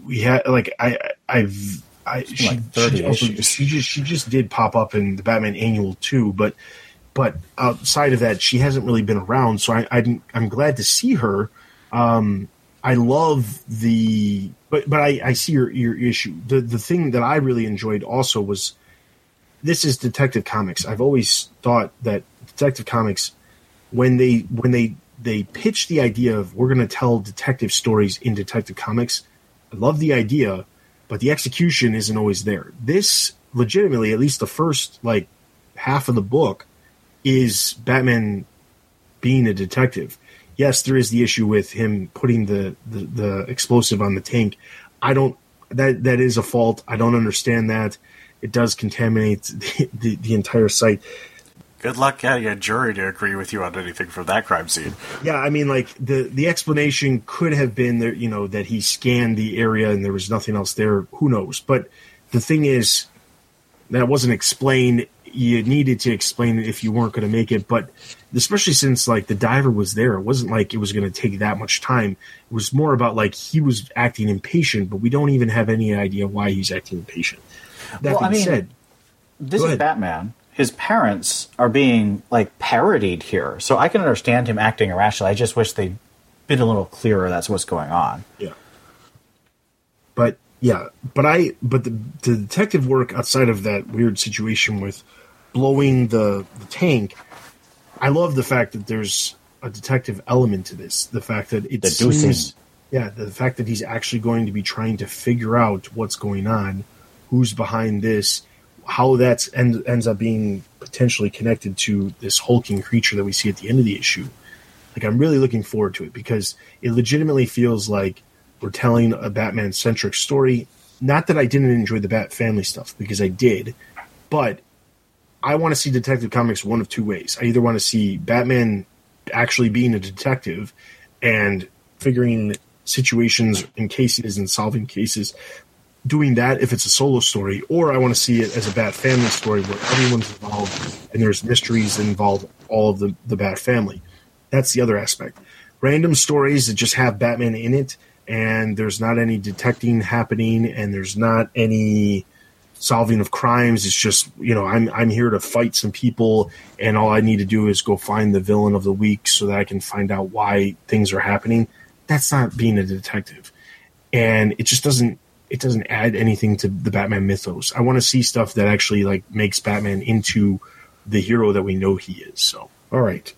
we had like I I've I she, like she, also, she just she just did pop up in the Batman Annual too, but but outside of that, she hasn't really been around. So I, I'm I'm glad to see her. Um, I love the but but I, I see your your issue. The the thing that I really enjoyed also was this is Detective Comics. I've always thought that Detective Comics when they when they they pitch the idea of we're going to tell detective stories in Detective Comics, I love the idea, but the execution isn't always there. This legitimately, at least the first like half of the book, is Batman being a detective. Yes, there is the issue with him putting the, the, the explosive on the tank. I don't that that is a fault. I don't understand that. It does contaminate the, the, the entire site. Good luck getting a jury to agree with you on anything from that crime scene. Yeah, I mean, like the the explanation could have been there, you know, that he scanned the area and there was nothing else there. Who knows? But the thing is, that wasn't explained. You needed to explain it if you weren't going to make it. But especially since like the diver was there, it wasn't like it was going to take that much time. It was more about like he was acting impatient, but we don't even have any idea why he's acting impatient. That Well, I mean, said, This is ahead. Batman. His parents are being like parodied here, so I can understand him acting irrationally. I just wish they'd been a little clearer. That's what's going on. Yeah. But yeah, but I but the, the detective work outside of that weird situation with blowing the, the tank, I love the fact that there's a detective element to this. The fact that it Deducing. seems yeah, the fact that he's actually going to be trying to figure out what's going on, who's behind this, how that end, ends up being potentially connected to this hulking creature that we see at the end of the issue. Like I'm really looking forward to it because it legitimately feels like we're telling a Batman centric story. Not that I didn't enjoy the Bat family stuff because I did, but I want to see Detective Comics one of two ways. I either want to see Batman actually being a detective and figuring situations and cases and solving cases, doing that if it's a solo story, or I want to see it as a Bat family story where everyone's involved and there's mysteries that involve all of the, the Bat family. That's the other aspect. Random stories that just have Batman in it and there's not any detecting happening and there's not any solving of crimes. It's just, you know, I'm I'm here to fight some people and all I need to do is go find the villain of the week so that I can find out why things are happening. That's not being a detective. And it just doesn't it doesn't add anything to the Batman mythos. I want to see stuff that actually like makes Batman into the hero that we know he is. So, all right.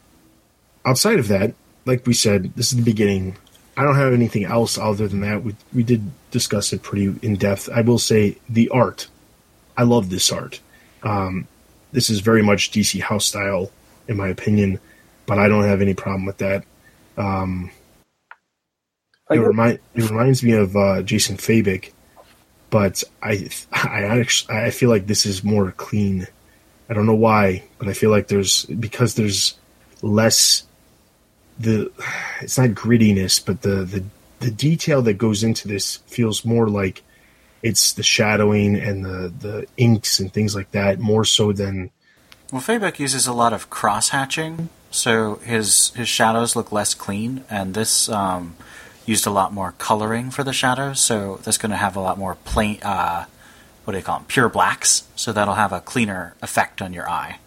Outside of that, like we said, this is the beginning. I don't have anything else other than that. We we did discuss it pretty in depth. I will say the art. I love this art. Um, this is very much DC house style, in my opinion, but I don't have any problem with that. Um, it, remind, it reminds me of uh, Jason Fabok, but I I actually I feel like this is more clean. I don't know why, but I feel like there's because there's less the it's not grittiness, but the the the detail that goes into this feels more like it's the shadowing and the the inks and things like that more so than Well, Fabok uses a lot of cross hatching, so his his shadows look less clean, and this um, used a lot more coloring for the shadows. So that's going to have a lot more plain. Uh, what do you call them? Pure blacks. So that'll have a cleaner effect on your eye.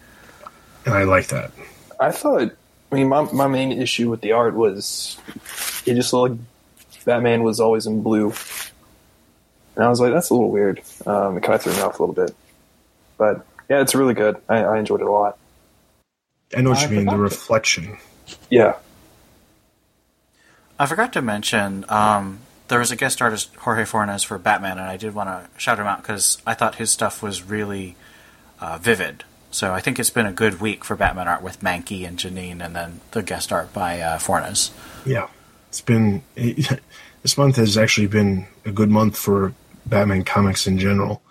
and I like that. I thought. I mean, my my main issue with the art was it just looked like Batman was always in blue, and I was like, that's a little weird. Um, it kind of threw me off a little bit, but yeah, it's really good. I, I enjoyed it a lot. I know what I you mean. The forgot to- reflection. Yeah, I forgot to mention um, there was a guest artist Jorge Fornes for Batman, and I did want to shout him out because I thought his stuff was really uh, vivid. So I think it's been a good week for Batman art with Mahnke and Janín, and then the guest art by uh, Fornes. Yeah, it's been this month has actually been a good month for Batman comics in general.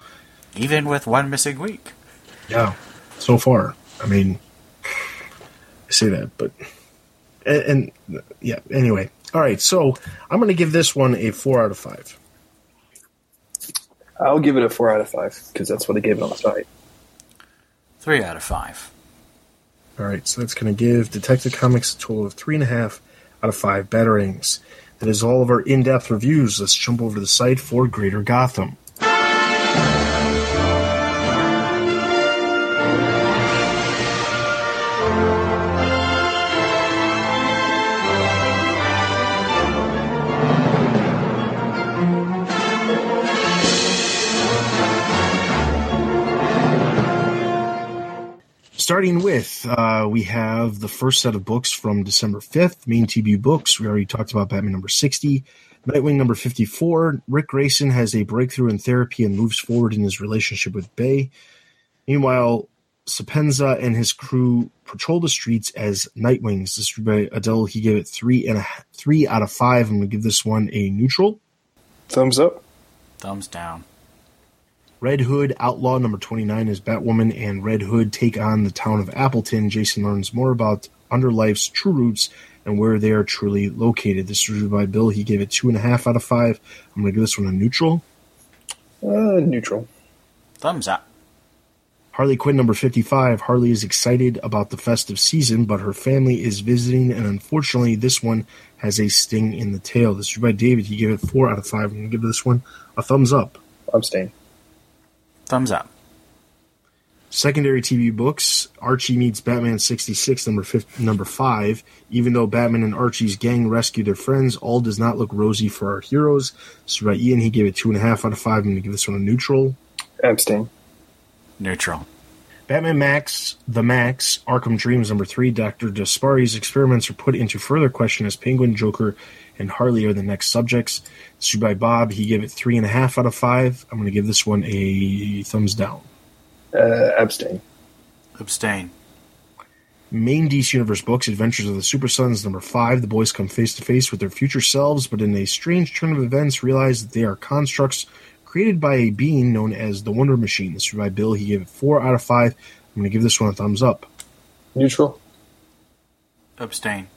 Even with one missing week. Yeah, so far. I mean, I say that, but and, and yeah. Anyway, all right. So I'm going to give this one a four out of five. I'll give it a four out of five because that's what they gave it on the site. Three out of five. All right, so that's going to give Detective Comics a total of three and a half out of five batarangs. That is all of our in-depth reviews. Let's jump over to the site for Greater Gotham. Starting with, uh, we have the first set of books from December 5th, main TBU books. We already talked about Batman number 60. Nightwing number 54. Ric Grayson has a breakthrough in therapy and moves forward in his relationship with Bay. Meanwhile, Sapienza and his crew patrol the streets as Nightwings. This is by Adele. He gave it three and a three out of five. I'm going to give this one a neutral. Thumbs up. Thumbs down. Red Hood Outlaw number 29 is Batwoman and Red Hood take on the town of Appleton. Jason learns more about Underlife's true roots and where they are truly located. This is reviewed by Bill. He gave it two and a half out of five. I'm going to give this one a neutral. Uh, neutral. Thumbs up. Harley Quinn number 55. Harley is excited about the festive season, but her family is visiting, and unfortunately, this one has a sting in the tail. This is by David. He gave it four out of five. I'm going to give this one a thumbs up. Abstain. Thumbs up. Secondary TV books: Archie meets Batman '66, number fif- number five. Even though Batman and Archie's gang rescue their friends, all does not look rosy for our heroes. This is by Ian. He gave it two and a half out of five. I'm going to give this one a neutral. Abstain. Neutral. Batman Max, The Max, Arkham Dreams number three. Dr. Daspari's experiments are put into further question as Penguin, Joker, and Harley are the next subjects. This is by Bob. He gave it three and a half out of five. I'm going to give this one a thumbs down. Uh, abstain. Abstain. Main DC Universe books, Adventures of the Super Sons, number five. The boys come face to face with their future selves, but in a strange turn of events, realize that they are constructs created by a being known as the Wonder Machine. This is by Bill. He gave it four out of five. I'm going to give this one a thumbs up. Neutral. Abstain.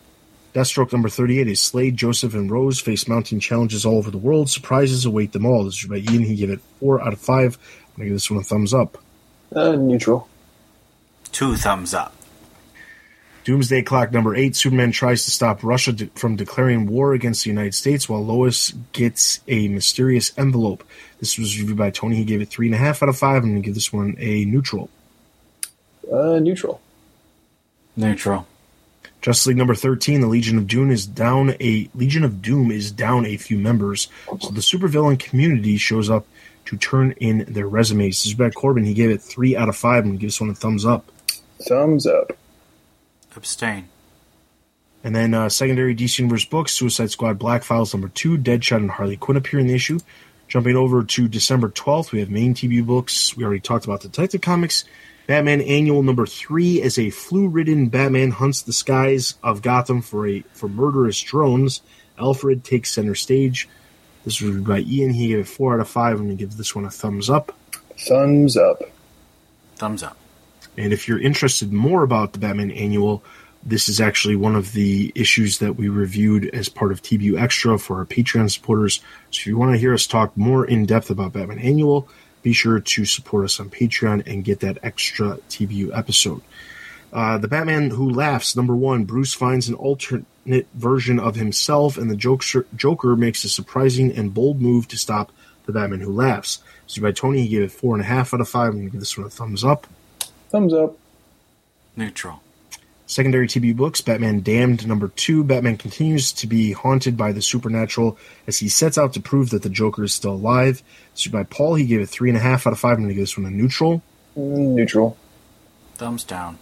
Deathstroke number 38 is Slade, Joseph, and Rose face mounting challenges all over the world. Surprises await them all. This is by Ian. He gave it 4 out of 5. I'm going to give this one a thumbs up. Uh, neutral. Two thumbs up. Doomsday Clock number 8 Superman tries to stop Russia de- from declaring war against the United States while Lois gets a mysterious envelope. This was reviewed by Tony. He gave it 3.5 out of 5. I'm going to give this one a neutral. Uh, neutral. Neutral. Justice League number 13, the Legion of Doom is down a Legion of Doom is down a few members. So the supervillain community shows up to turn in their resumes. This is by Corbin. He gave it three out of five and gives one a thumbs up. Thumbs up. Abstain. And then uh, secondary DC Universe books, Suicide Squad Black Files number two, Deadshot and Harley Quinn appear in the issue. Jumping over to December 12th, we have main TV books. We already talked about Detective Comics. Batman Annual number three as a flu-ridden Batman hunts the skies of Gotham for a for murderous drones. Alfred takes center stage. This was reviewed by Ian. He gave it four out of five. I'm going to give this one a thumbs up. Thumbs up. Thumbs up. And if you're interested more about the Batman Annual, this is actually one of the issues that we reviewed as part of TBU Extra for our Patreon supporters. So if you want to hear us talk more in depth about Batman Annual, be sure to support us on Patreon and get that extra TBU episode. Uh, the Batman Who Laughs, number one, Bruce finds an alternate version of himself, and the Joker, Joker makes a surprising and bold move to stop the Batman Who Laughs. So by Tony, he gave it four and a half out of five. I'm going to give this one a thumbs up. Thumbs up. Neutral. Secondary TB books, Batman Damned number two. Batman continues to be haunted by the supernatural as he sets out to prove that the Joker is still alive. This is by Paul. He gave it three and a half out of five. I'm going to give this one a neutral. Mm, Neutral. Thumbs down.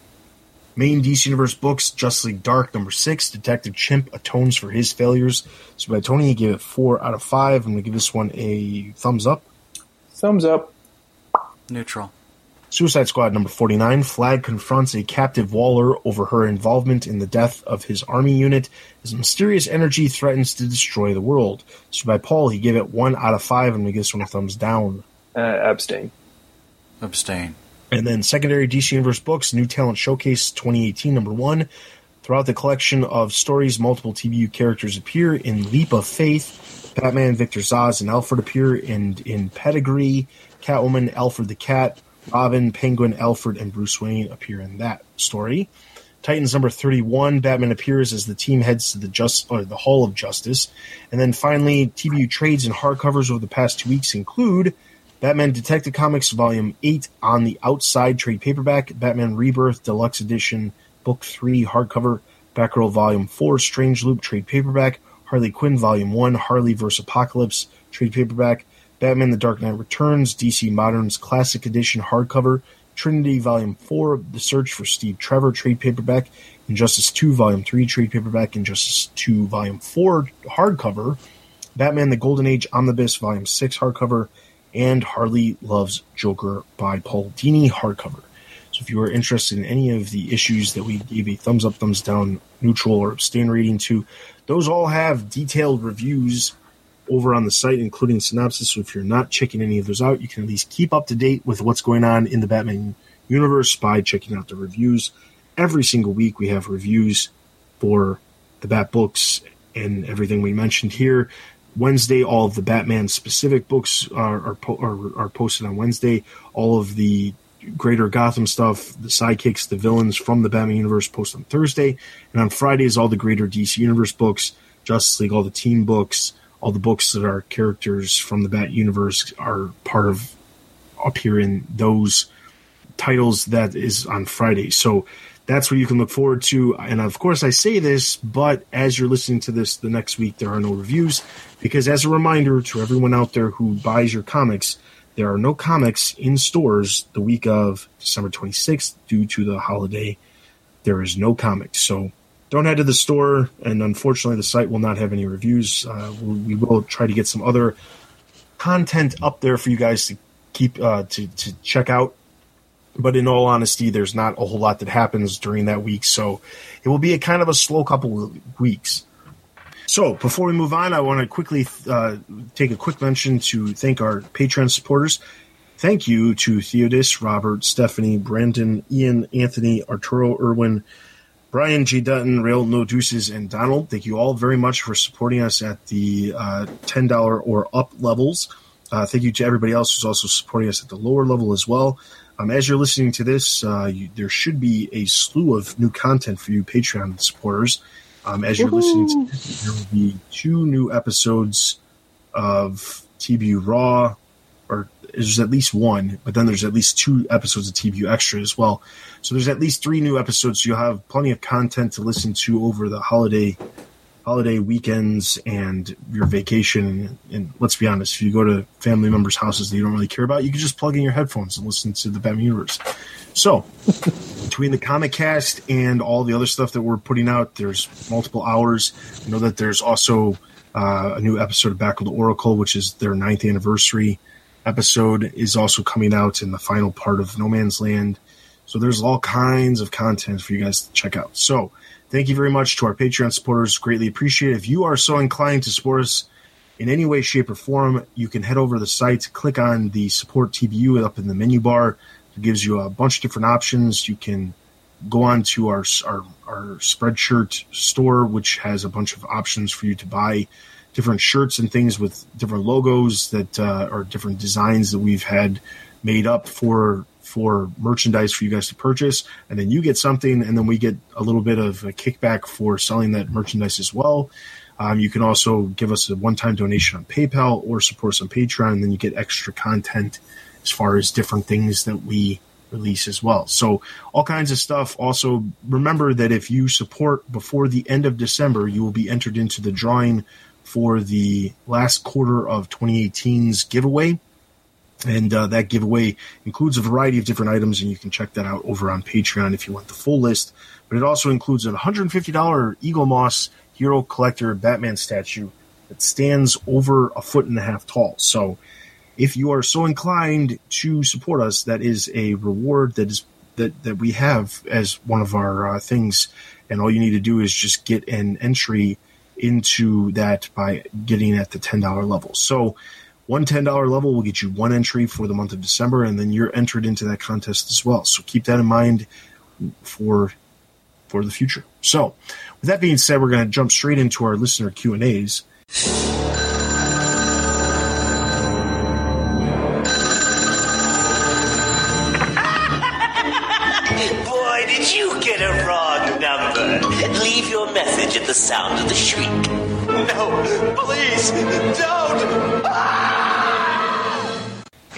Main DC Universe books, Justice League Dark number six. Detective Chimp atones for his failures. So by Tony, he gave it four out of five. I'm going to give this one a thumbs up. Thumbs up. Neutral. Suicide Squad number 49, Flag confronts a captive Waller over her involvement in the death of his army unit as mysterious energy threatens to destroy the world. So by Paul, he gave it one out of five. I'm going give this one a thumbs down. Uh, abstain. Abstain. And then secondary DC Universe books, New Talent Showcase 2018 number one. Throughout the collection of stories, multiple TBU characters appear in Leap of Faith. Batman, Victor Zsasz, and Alfred appear in, in Pedigree. Catwoman, Alfred the Cat, Robin, Penguin, Alfred, and Bruce Wayne appear in that story. Titans number 31, Batman appears as the team heads to the just or the Hall of Justice. And then finally, TBU trades and hardcovers over the past two weeks include Batman Detective Comics Volume 8 on the outside trade paperback, Batman Rebirth Deluxe Edition Book 3 hardcover, Batgirl Volume 4 Strange Loop trade paperback, Harley Quinn Volume 1 Harley vs. Apocalypse trade paperback, Batman The Dark Knight Returns DC Moderns Classic Edition hardcover, Trinity Volume 4 The Search for Steve Trevor trade paperback, Injustice 2 Volume 3 trade paperback, Injustice 2 Volume 4 hardcover, Batman The Golden Age Omnibus Volume 6 hardcover, and Harley Loves Joker by Paul Dini hardcover. So if you are interested in any of the issues that we gave a thumbs up, thumbs down, neutral, or abstain rating to, those all have detailed reviews over on the site, including synopsis. So if you're not checking any of those out, you can at least keep up to date with what's going on in the Batman universe by checking out the reviews. Every single week we have reviews for the Bat books and everything we mentioned here. Wednesday, all of the Batman specific books are are, po- are, are posted on Wednesday. All of the greater Gotham stuff, the sidekicks, the villains from the Batman universe post on Thursday, and on Fridays all the greater DC universe books, Justice League, all the team books, all the books that are characters from the Bat universe are part of appear in those titles that is on Friday. So that's what you can look forward to. And of course, I say this, but as you're listening to this the next week, there are no reviews because, as a reminder to everyone out there who buys your comics, there are no comics in stores the week of December 26th due to the holiday. There is no comics. So don't head to the store. And unfortunately, the site will not have any reviews. Uh, we will try to get some other content up there for you guys to keep uh, to, to check out. But in all honesty, there's not a whole lot that happens during that week. So it will be a kind of a slow couple of weeks. So before we move on, I want to quickly uh, take a quick mention to thank our Patreon supporters. Thank you to Theodis, Robert, Stephanie, Brandon, Ian, Anthony, Arturo, Irwin, Brian G. Dutton, Rail No Deuces, and Donald. Thank you all very much for supporting us at the uh, $10 or up levels. Uh, thank you to everybody else who's also supporting us at the lower level as well. Um, as you're listening to this, uh, you, there should be a slew of new content for you Patreon supporters. Um, as you're listening to this, there will be two new episodes of TBU Raw, or there's at least one, but then there's at least two episodes of TBU Extra as well. So there's at least three new episodes. So you'll have plenty of content to listen to over the holiday holiday weekends and your vacation. And, let's be honest, if you go to family members' houses that you don't really care about, you can just plug in your headphones and listen to the Batman universe. So between the comic cast and all the other stuff that we're putting out, there's multiple hours. I know that there's also uh, a new episode of Back with the Oracle, which is their ninth anniversary episode, is also coming out in the final part of No Man's Land. So there's all kinds of content for you guys to check out. So thank you very much to our Patreon supporters. Greatly appreciate it. If you are so inclined to support us in any way, shape, or form, you can head over to the site, click on the support TBU up in the menu bar. It gives you a bunch of different options. You can go on to our, our, our Spreadshirt store, which has a bunch of options for you to buy different shirts and things with different logos that uh, are different designs that we've had made up for for merchandise for you guys to purchase, and then you get something, and then we get a little bit of a kickback for selling that merchandise as well. Um, you can also give us a one-time donation on PayPal or support us on Patreon, and then you get extra content as far as different things that we release as well. So all kinds of stuff. Also, remember that if you support before the end of December, you will be entered into the drawing for the last quarter of 2018's giveaway. And uh, that giveaway includes a variety of different items, and you can check that out over on Patreon if you want the full list. But it also includes a $150 Eaglemoss Hero Collector Batman statue that stands over a foot and a half tall. So if you are so inclined to support us, that is a reward that is that, that we have as one of our uh, things. And all you need to do is just get an entry into that by getting at the $10 level. So one $10 level will get you one entry for the month of December, and then you're entered into that contest as well. So keep that in mind for for the future. So, with that being said, we're going to jump straight into our listener Q and A's.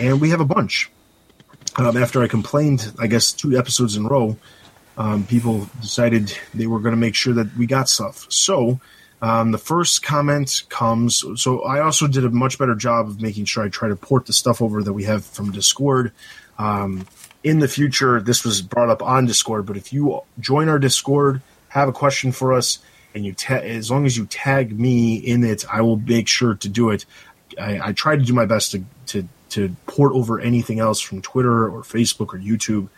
And we have a bunch. Um, after I complained, I guess two episodes in a row, um, people decided they were going to make sure that we got stuff. So um, the first comment comes. So I also did a much better job of making sure I try to port the stuff over that we have from Discord. Um, in the future, this was brought up on Discord, but if you join our Discord, have a question for us, and you ta- as long as you tag me in it, I will make sure to do it. I, I try to do my best to, to port over anything else from Twitter or Facebook or YouTube,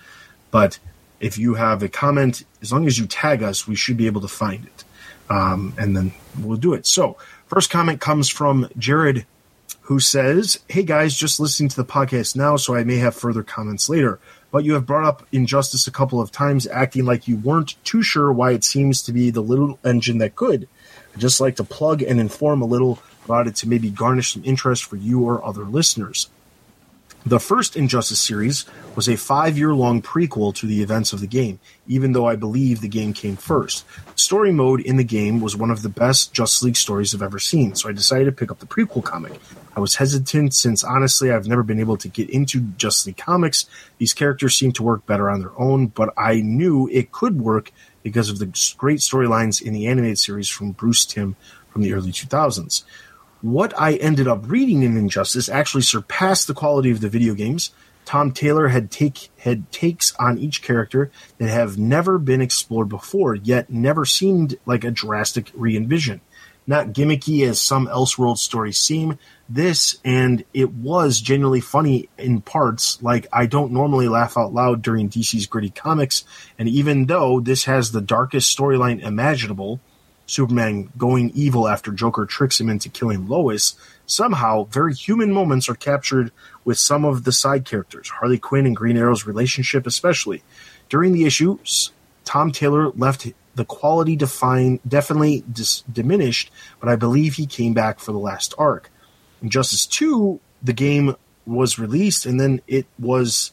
but if you have a comment, as long as you tag us, we should be able to find it, um, and then we'll do it. So, first comment comes from Jared, who says, "Hey guys, just listening to the podcast now, so I may have further comments later." But you have brought up injustice a couple of times, acting like you weren't too sure why it seems to be the little engine that could. I'd just like to plug and inform a little about it to maybe garnish some interest for you or other listeners. The first Injustice series was a five year long prequel to the events of the game, even though I believe the game came first. Story mode in the game was one of the best Justice League stories I've ever seen, so I decided to pick up the prequel comic. I was hesitant since honestly I've never been able to get into Justice League comics. These characters seem to work better on their own, but I knew it could work because of the great storylines in the animated series from Bruce Timm from the early 2000s what I ended up reading in Injustice actually surpassed the quality of the video games. Tom Taylor had take had takes on each character that have never been explored before, yet never seemed like a drastic re-envision. Not gimmicky as some Elseworld stories seem, this and it was genuinely funny in parts. Like I don't normally laugh out loud during DC's gritty comics, and even though this has the darkest storyline imaginable, Superman going evil after Joker tricks him into killing Lois, somehow very human moments are captured with some of the side characters, Harley Quinn and Green Arrow's relationship especially. During the issues, Tom Taylor left the quality define, definitely dis- diminished, but I believe he came back for the last arc. Injustice 2, the game was released and then it was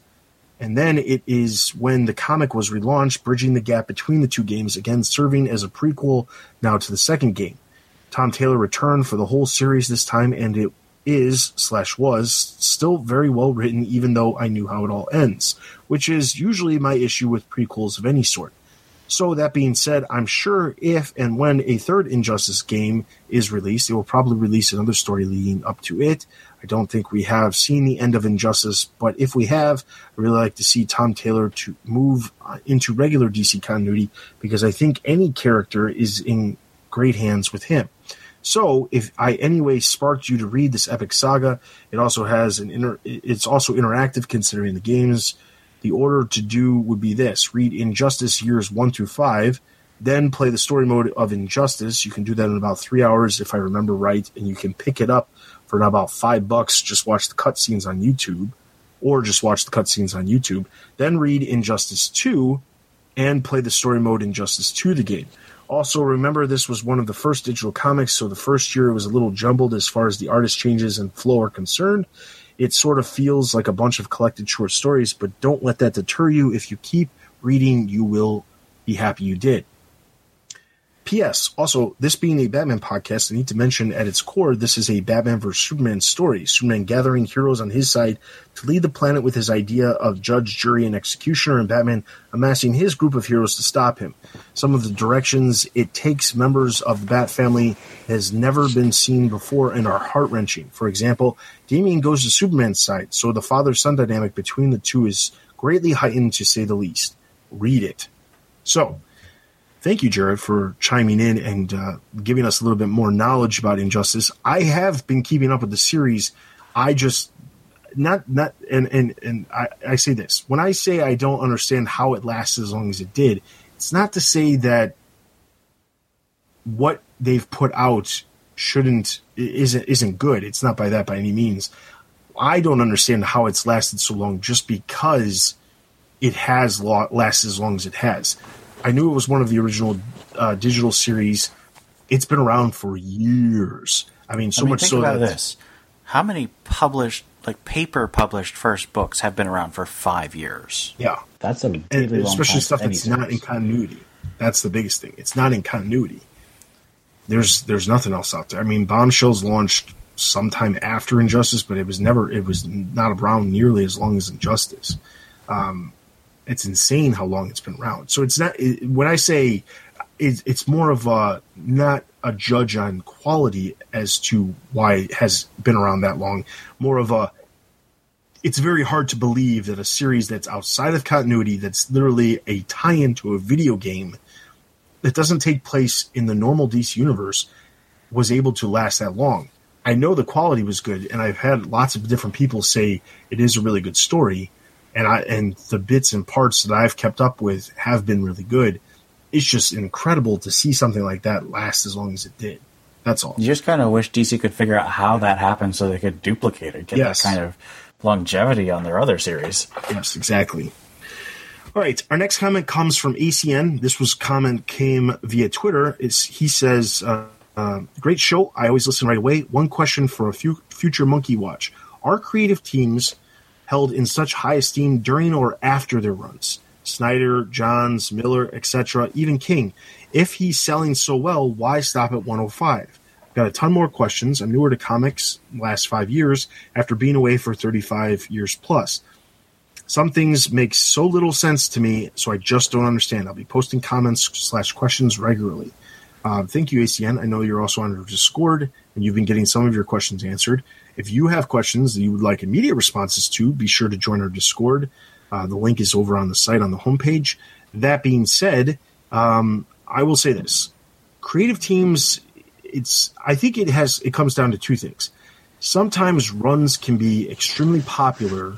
and then it is when the comic was relaunched, bridging the gap between the two games, again serving as a prequel now to the second game. Tom Taylor returned for the whole series this time, and it is slash was still very well written, even though I knew how it all ends, which is usually my issue with prequels of any sort. So that being said, I'm sure if and when a third Injustice game is released, it will probably release another story leading up to it. I don't think we have seen the end of Injustice, but if we have, I really like to see Tom Taylor to move uh, into regular DC continuity because I think any character is in great hands with him. So, if I anyway sparked you to read this epic saga, it also has an inter- it's also interactive considering the games. The order to do would be this: read Injustice years one through five, then play the story mode of Injustice. You can do that in about three hours, if I remember right, and you can pick it up for about five bucks. Just watch the cutscenes on YouTube, or just watch the cutscenes on YouTube. Then read Injustice two, and play the story mode Injustice two, the game. Also, remember this was one of the first digital comics, so the first year it was a little jumbled as far as the artist changes and flow are concerned. It sort of feels like a bunch of collected short stories, but don't let that deter you. If you keep reading, you will be happy you did. P.S. Also, this being a Batman podcast, I need to mention at its core, this is a Batman vs Superman story. Superman gathering heroes on his side to lead the planet with his idea of judge, jury, and executioner, and Batman amassing his group of heroes to stop him. Some of the directions it takes members of the Bat family has never been seen before and are heart wrenching. For example, Damian goes to Superman's side, so the father son dynamic between the two is greatly heightened to say the least. Read it. So, thank you, Jared, for chiming in and uh, giving us a little bit more knowledge about Injustice. I have been keeping up with the series. I just not not and and and I, I say this when I say I don't understand how it lasted as long as it did. It's not to say that what they've put out shouldn't isn't isn't good. It's not by that by any means. I don't understand how it's lasted so long just because it has lasted as long as it has I knew it was one of the original uh, digital series. It's been around for years. I mean, so I mean, much think so about that this: how many published, like paper published, first books have been around for five years? yeah, That's a and really long especially time stuff for any that's not in continuity. That's the biggest thing. It's not in continuity. There's there's nothing else out there. I mean, Bombshells launched sometime after Injustice, but it was never it was not around nearly as long as Injustice. Um, it's insane how long it's been around. So it's not it, when I say it, it's more of a not a judge on quality as to why it has been around that long. More of a it's very hard to believe that a series that's outside of continuity, that's literally a tie-in to a video game that doesn't take place in the normal DC universe, was able to last that long. I know the quality was good, and I've had lots of different people say it is a really good story, and I and the bits and parts that I've kept up with have been really good. It's just incredible to see something like that last as long as it did. That's all. You just kind of wish DC could figure out how that happened so they could duplicate it, get Yes. that kind of longevity on their other series. Yes, exactly. All right, our next comment comes from ACN. This was comment came via Twitter. Is he says, uh, uh, "Great show. I always listen right away. One question for a few future Monkey Watch: Are creative teams held in such high esteem during or after their runs? Snyder, Johns, Miller, etc., even King. If he's selling so well, why stop at 105?" Got a ton more questions. I'm newer to comics last five years after being away for 35 years plus. Some things make so little sense to me, so I just don't understand. I'll be posting comments slash questions regularly. Uh, thank you, ACN. I know you're also on Discord, and you've been getting some of your questions answered. If you have questions that you would like immediate responses to, be sure to join our Discord. Uh, the link is over on the site on the homepage. That being said, um, I will say this: creative teams. It's. I think it has. It comes down to two things. Sometimes runs can be extremely popular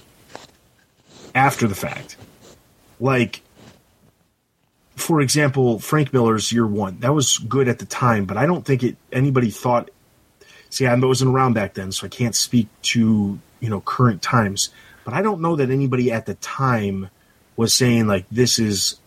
after the fact. Like, for example, Frank Miller's Year One. That was good at the time, but I don't think it anybody thought. See, I wasn't around back then, so I can't speak to you know current times. But I don't know that anybody at the time was saying like this is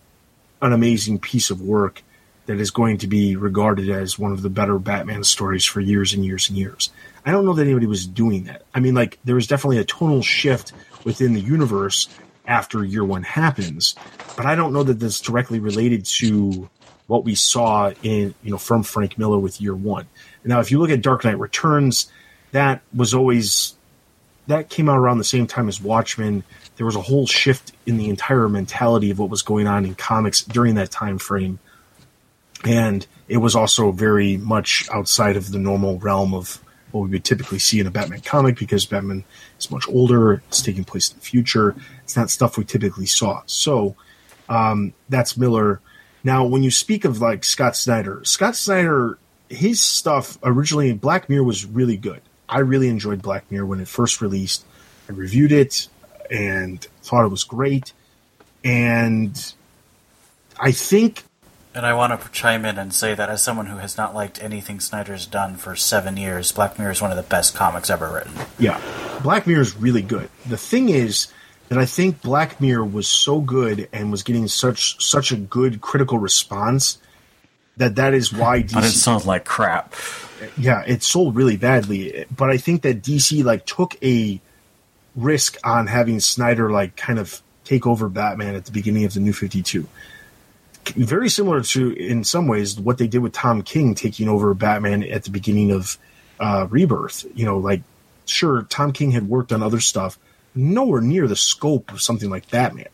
an amazing piece of work that is going to be regarded as one of the better Batman stories for years and years and years. I don't know that anybody was doing that. I mean, like there was definitely a tonal shift within the universe after year one happens, but I don't know that that's directly related to what we saw in you know from Frank Miller with year one. Now, if you look at Dark Knight Returns, that was always that came out around the same time as Watchmen. There was a whole shift in the entire mentality of what was going on in comics during that time frame, and it was also very much outside of the normal realm of what we would typically see in a Batman comic because Batman is much older. It's taking place in the future. It's not stuff we typically saw. So um, that's Miller. Now, when you speak of like Scott Snyder, Scott Snyder, his stuff originally, Black Mirror was really good. I really enjoyed Black Mirror when it first released. I reviewed it and thought it was great. And I think And I want to chime in and say that as someone who has not liked anything Snyder's done for seven years, Black Mirror is one of the best comics ever written. Yeah, Black Mirror is really good. The thing is that I think Black Mirror was so good and was getting such such a good critical response that that is why But it sounds like crap. yeah, it sold really badly. But I think that DC like took a risk on having Snyder like kind of take over Batman at the beginning of the New Fifty Two. Very similar to, in some ways, what they did with Tom King taking over Batman at the beginning of uh, Rebirth. You know, like sure, Tom King had worked on other stuff, nowhere near the scope of something like Batman.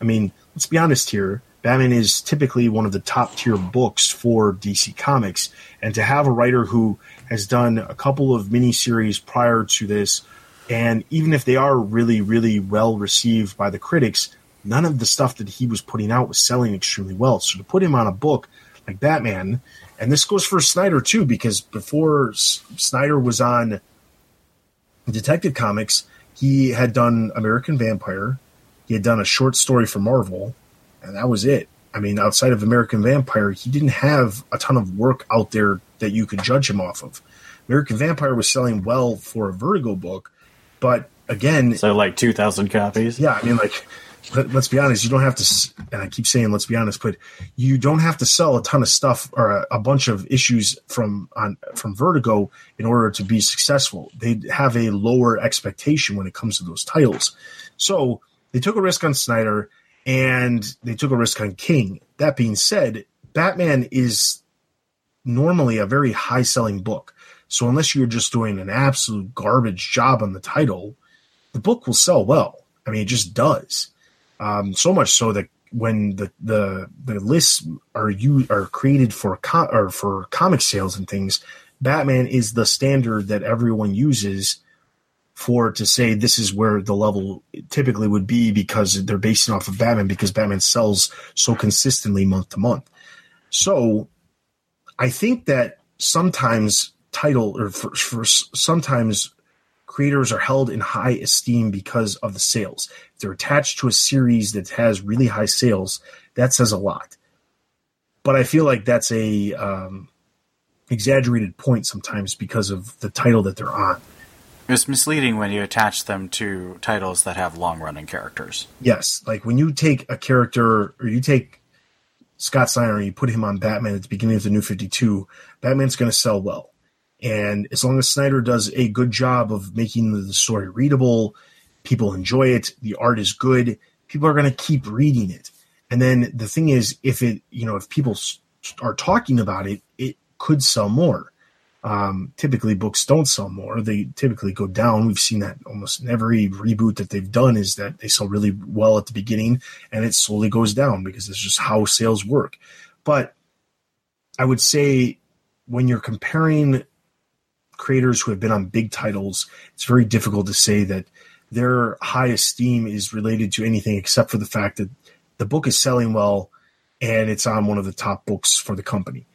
I mean, let's be honest here. Batman is typically one of the top tier books for DC Comics, and to have a writer who has done a couple of miniseries prior to this, and even if they are really, really well received by the critics, none of the stuff that he was putting out was selling extremely well. So to put him on a book like Batman, and this goes for Snyder too, because before Snyder was on Detective Comics, he had done American Vampire, he had done a short story for Marvel, and that was it. I mean, outside of American Vampire, he didn't have a ton of work out there that you could judge him off of. American Vampire was selling well for a Vertigo book, but again, So like two thousand copies. yeah, I mean, like, let, let's be honest. You don't have to, and I keep saying, let's be honest, but you don't have to sell a ton of stuff or a, a bunch of issues from on from Vertigo in order to be successful. They have a lower expectation when it comes to those titles. So they took a risk on Snyder and they took a risk on King. That being said, Batman is normally a very high selling book. So unless you're just doing an absolute garbage job on the title, the book will sell well. I mean, it just does. Um, so much so that when the the the lists are you are created for co- or for comic sales and things, Batman is the standard that everyone uses for to say this is where the level typically would be because they're basing off of Batman because Batman sells so consistently month to month. So I think that sometimes title or for, for sometimes creators are held in high esteem because of the sales. If they're attached to a series that has really high sales, that says a lot. But I feel like that's a um, exaggerated point sometimes because of the title that they're on. It's misleading when you attach them to titles that have long running characters. Yes, like when you take a character or you take Scott Snyder and you put him on Batman at the beginning of the New Fifty Two, Batman's going to sell well. And as long as Snyder does a good job of making the story readable, people enjoy it, the art is good, people are going to keep reading it. And then the thing is, if it, you know, if people are talking about it, it could sell more. Um, typically, books don't sell more; they typically go down. We've seen that almost in every reboot that they've done is that they sell really well at the beginning, and it slowly goes down because it's just how sales work. But I would say when you're comparing creators who have been on big titles, it's very difficult to say that their high esteem is related to anything except for the fact that the book is selling well and it's on one of the top books for the company.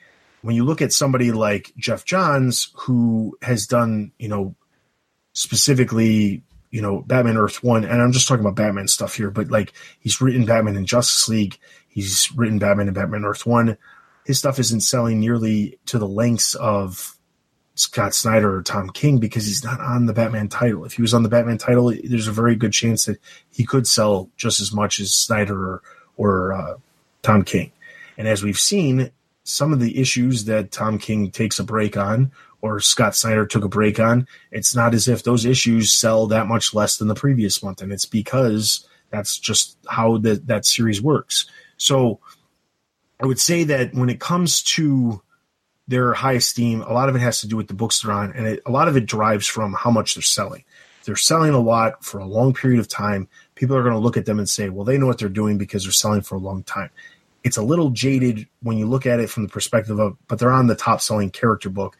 When you look at somebody like Geoff Johns, who has done, you know, specifically, you know, Batman Earth One, and I'm just talking about Batman stuff here, but like he's written Batman in Justice League, he's written Batman in Batman Earth One. His stuff isn't selling nearly to the lengths of Scott Snyder or Tom King because he's not on the Batman title. If he was on the Batman title, there's a very good chance that he could sell just as much as Snyder or, or uh, Tom King. And as we've seen, some of the issues that Tom King takes a break on or Scott Snyder took a break on, it's not as if those issues sell that much less than the previous month. And it's because that's just how the, that series works. So I would say that when it comes to their high esteem, a lot of it has to do with the books they're on, and it, a lot of it derives from how much they're selling. If they're selling a lot for a long period of time, people are going to look at them and say, well, they know what they're doing because they're selling for a long time. It's a little jaded when you look at it from the perspective of, but they're on the top selling character book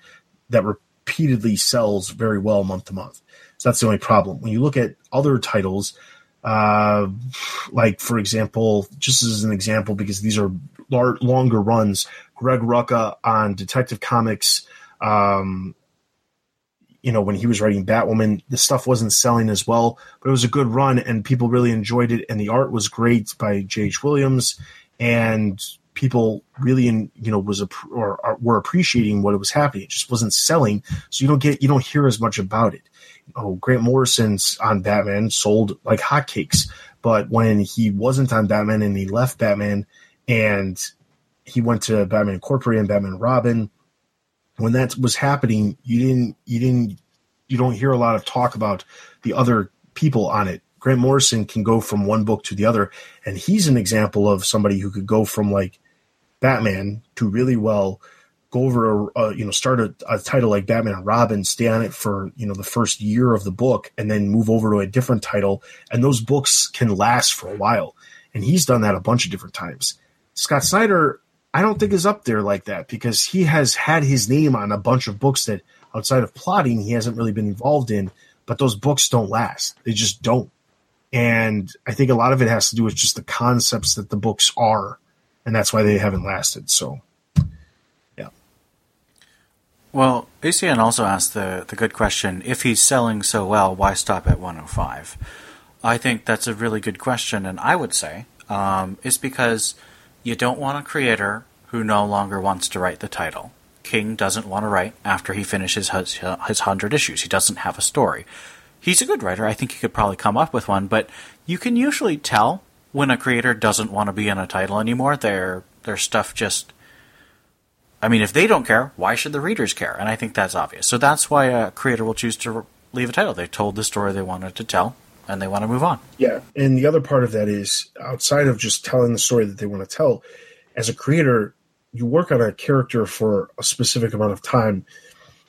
that repeatedly sells very well month to month. So that's the only problem. When you look at other titles, uh, like for example, just as an example, because these are lar- longer runs, Greg Rucka on Detective Comics, um, you know, when he was writing Batwoman, the stuff wasn't selling as well, but it was a good run and people really enjoyed it. And the art was great by J.H. Williams and people really, in, you know, was, a, or, or were appreciating what was happening. It just wasn't selling. So you don't get, you don't hear as much about it. Oh, Grant Morrison's on Batman sold like hotcakes. But when he wasn't on Batman and he left Batman and he went to Batman Incorporated and Batman Robin, when that was happening, you didn't you didn't you don't hear a lot of talk about the other people on it. Grant Morrison can go from one book to the other, and he's an example of somebody who could go from like Batman to really well, go over a, a you know start a, a title like Batman and Robin, stay on it for you know the first year of the book, and then move over to a different title, and those books can last for a while. And he's done that a bunch of different times. Scott Snyder, I don't think is up there like that because he has had his name on a bunch of books that outside of plotting he hasn't really been involved in, but those books don't last. They just don't. And I think a lot of it has to do with just the concepts that the books are, and that's why they haven't lasted. So, yeah. Well, ACN also asked the, the good question if he's selling so well, why stop at 105? I think that's a really good question, and I would say um, it's because you don't want a creator who no longer wants to write the title. King doesn't want to write after he finishes his, his 100 issues. He doesn't have a story. He's a good writer. I think he could probably come up with one, but you can usually tell when a creator doesn't want to be in a title anymore. Their their stuff just I mean, if they don't care, why should the readers care? And I think that's obvious. So that's why a creator will choose to leave a title. They told the story they wanted to tell, and they want to move on. Yeah, and the other part of that is outside of just telling the story that they want to tell, as a creator, you work on a character for a specific amount of time.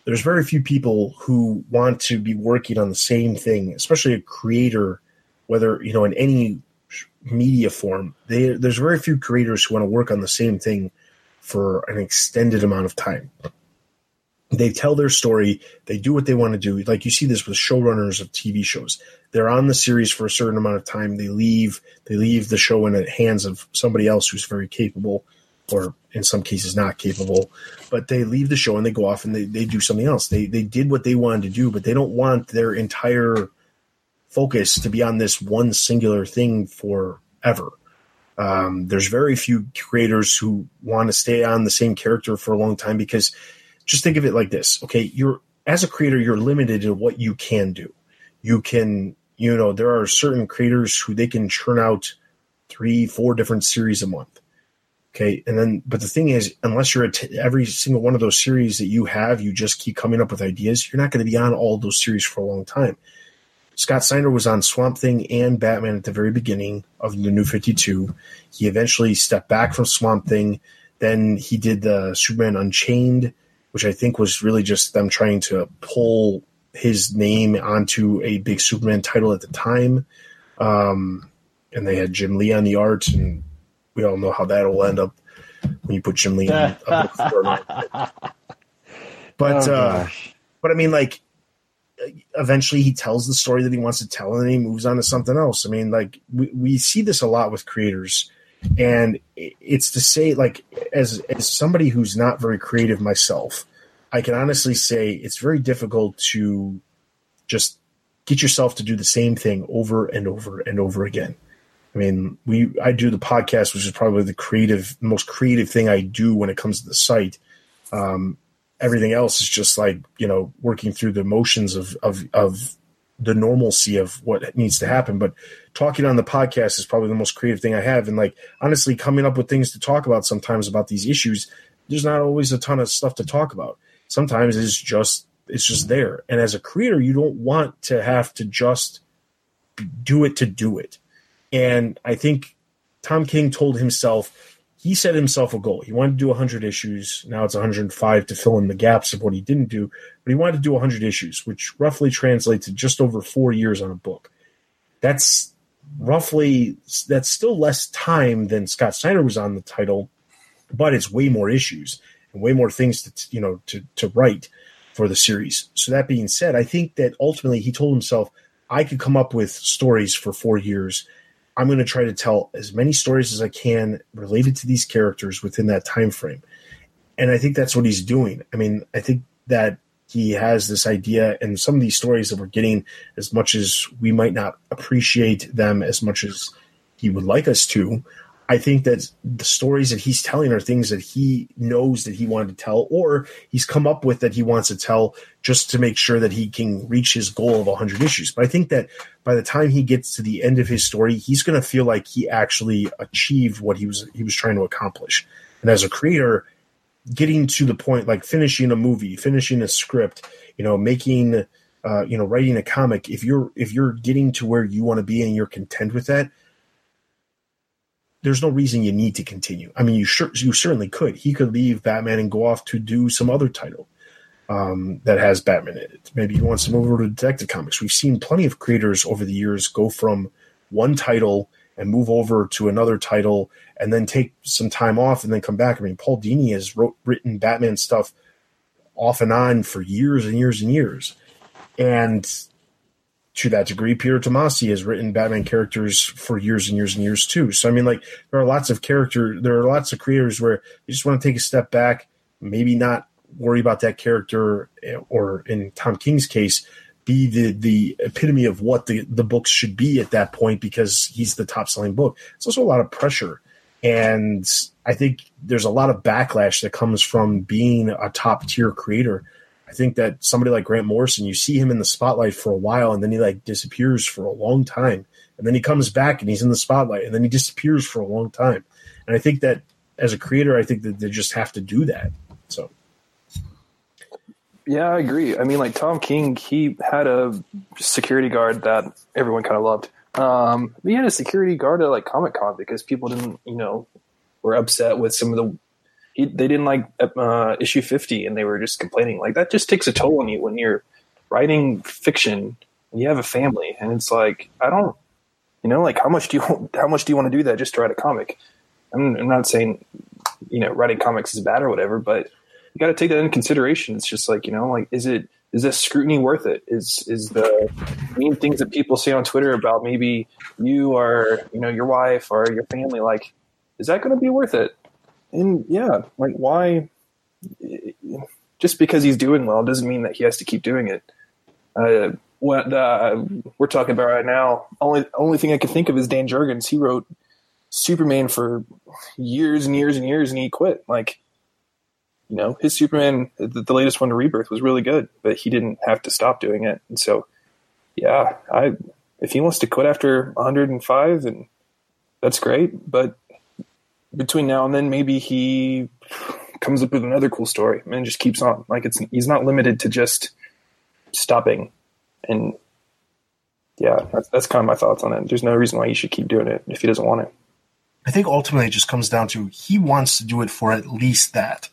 There's very few people who want to be working on the same thing, especially a creator, whether you know in any media form. They, there's very few creators who want to work on the same thing for an extended amount of time. They tell their story, they do what they want to do. Like you see this with showrunners of TV shows. They're on the series for a certain amount of time. They leave, they leave the show in the hands of somebody else who's very capable or in some cases not capable, but they leave the show and they go off and they, they do something else. They they did what they wanted to do, but they don't want their entire focus to be on this one singular thing forever. Um, there's very few creators who want to stay on the same character for a long time because just think of it like this. Okay, you're as a creator, you're limited in what you can do. You can, you know, there are certain creators who they can churn out three, four different series a month. Okay, and then, but the thing is, unless you're at every single one of those series that you have, you just keep coming up with ideas. You're not going to be on all those series for a long time. Scott Snyder was on Swamp Thing and Batman at the very beginning of the New 52. He eventually stepped back from Swamp Thing. Then he did the Superman Unchained, which I think was really just them trying to pull his name onto a big Superman title at the time. Um, and they had Jim Lee on the art, and we all know how that will end up when you put Jim Lee on a book. But, Oh, uh, but I mean, like, eventually he tells the story that he wants to tell and then he moves on to something else. I mean, like we, we see this a lot with creators and it's to say like as as somebody who's not very creative myself, I can honestly say it's very difficult to just get yourself to do the same thing over and over and over again. I mean, we I do the podcast, which is probably the creative, most creative thing I do when it comes to the site. Um, everything else is just like you know working through the motions of of of the normalcy of what needs to happen. But talking on the podcast is probably the most creative thing I have, and like honestly, coming up with things to talk about sometimes about these issues. There's not always a ton of stuff to talk about. Sometimes it's just it's just there, and as a creator, you don't want to have to just do it to do it. And I think Tom King told himself, he set himself a goal. He wanted to do 100 issues. Now it's 105 to fill in the gaps of what he didn't do. But he wanted to do 100 issues, which roughly translates to just over four years on a book. That's roughly, that's still less time than Scott Snyder was on the title, but it's way more issues and way more things to, you know, to, to write for the series. So that being said, I think that ultimately he told himself, I could come up with stories for four years I'm going to try to tell as many stories as I can related to these characters within that time frame. And I think that's what he's doing. I mean, I think that he has this idea and some of these stories that we're getting as much as we might not appreciate them as much as he would like us to. I think that the stories that he's telling are things that he knows that he wanted to tell, or he's come up with that he wants to tell just to make sure that he can reach his goal of 100 issues. But I think that by the time he gets to the end of his story, he's going to feel like he actually achieved what he was he was trying to accomplish. And as a creator, getting to the point like finishing a movie, finishing a script, you know, making uh, you know, writing a comic, if you're if you're getting to where you want to be and you're content with that, there's no reason you need to continue. I mean, you sure you certainly could. He could leave Batman and go off to do some other title um, that has Batman in it. Maybe he wants to move over to Detective Comics. We've seen plenty of creators over the years go from one title and move over to another title and then take some time off and then come back. I mean, Paul Dini has wrote, written Batman stuff off and on for years and years and years. And to that degree, Peter Tomasi has written Batman characters for years and years and years too. So I mean, like there are lots of character, there are lots of creators where you just want to take a step back, maybe not worry about that character, eh, or in Tom King's case, be the the epitome of what the the books should be at that point because he's the top selling book. It's also a lot of pressure, and I think there's a lot of backlash that comes from being a top tier creator I think that somebody like Grant Morrison, you see him in the spotlight for a while and then he like disappears for a long time. And then he comes back and he's in the spotlight and then he disappears for a long time. And I think that as a creator, I think that they just have to do that. So Yeah, I agree. I mean, like Tom King, he had a security guard that everyone kind of loved. Um, he had a security guard at like Comic Con because people didn't, you know, were upset with some of the. He, they didn't like uh, issue fifty, and they were just complaining. Like that just takes a toll on you when you're writing fiction and you have a family, and it's like I don't, you know, like how much do you how much do you want to do that just to write a comic? I'm, I'm not saying, you know, writing comics is bad or whatever, but you got to take that into consideration. It's just like you know, like is it is this scrutiny worth it? Is is the mean things that people say on Twitter about maybe you or you know your wife or your family like is that going to be worth it? And yeah, like why? Just because he's doing well doesn't mean that he has to keep doing it. Uh, what uh, we're talking about right now, only only thing I can think of is Dan Jurgens. He wrote Superman for years and years and years, and he quit. Like, you know, his Superman, the, the latest one to Rebirth, was really good, but he didn't have to stop doing it. And so, yeah, I if he wants to quit after 105, then that's great. But between now and then, maybe he comes up with another cool story and just keeps on. Like it's he's not limited to just stopping. And yeah, that's, that's kind of my thoughts on it. There's no reason why he should keep doing it if he doesn't want to. I think ultimately it just comes down to he wants to do it for at least that.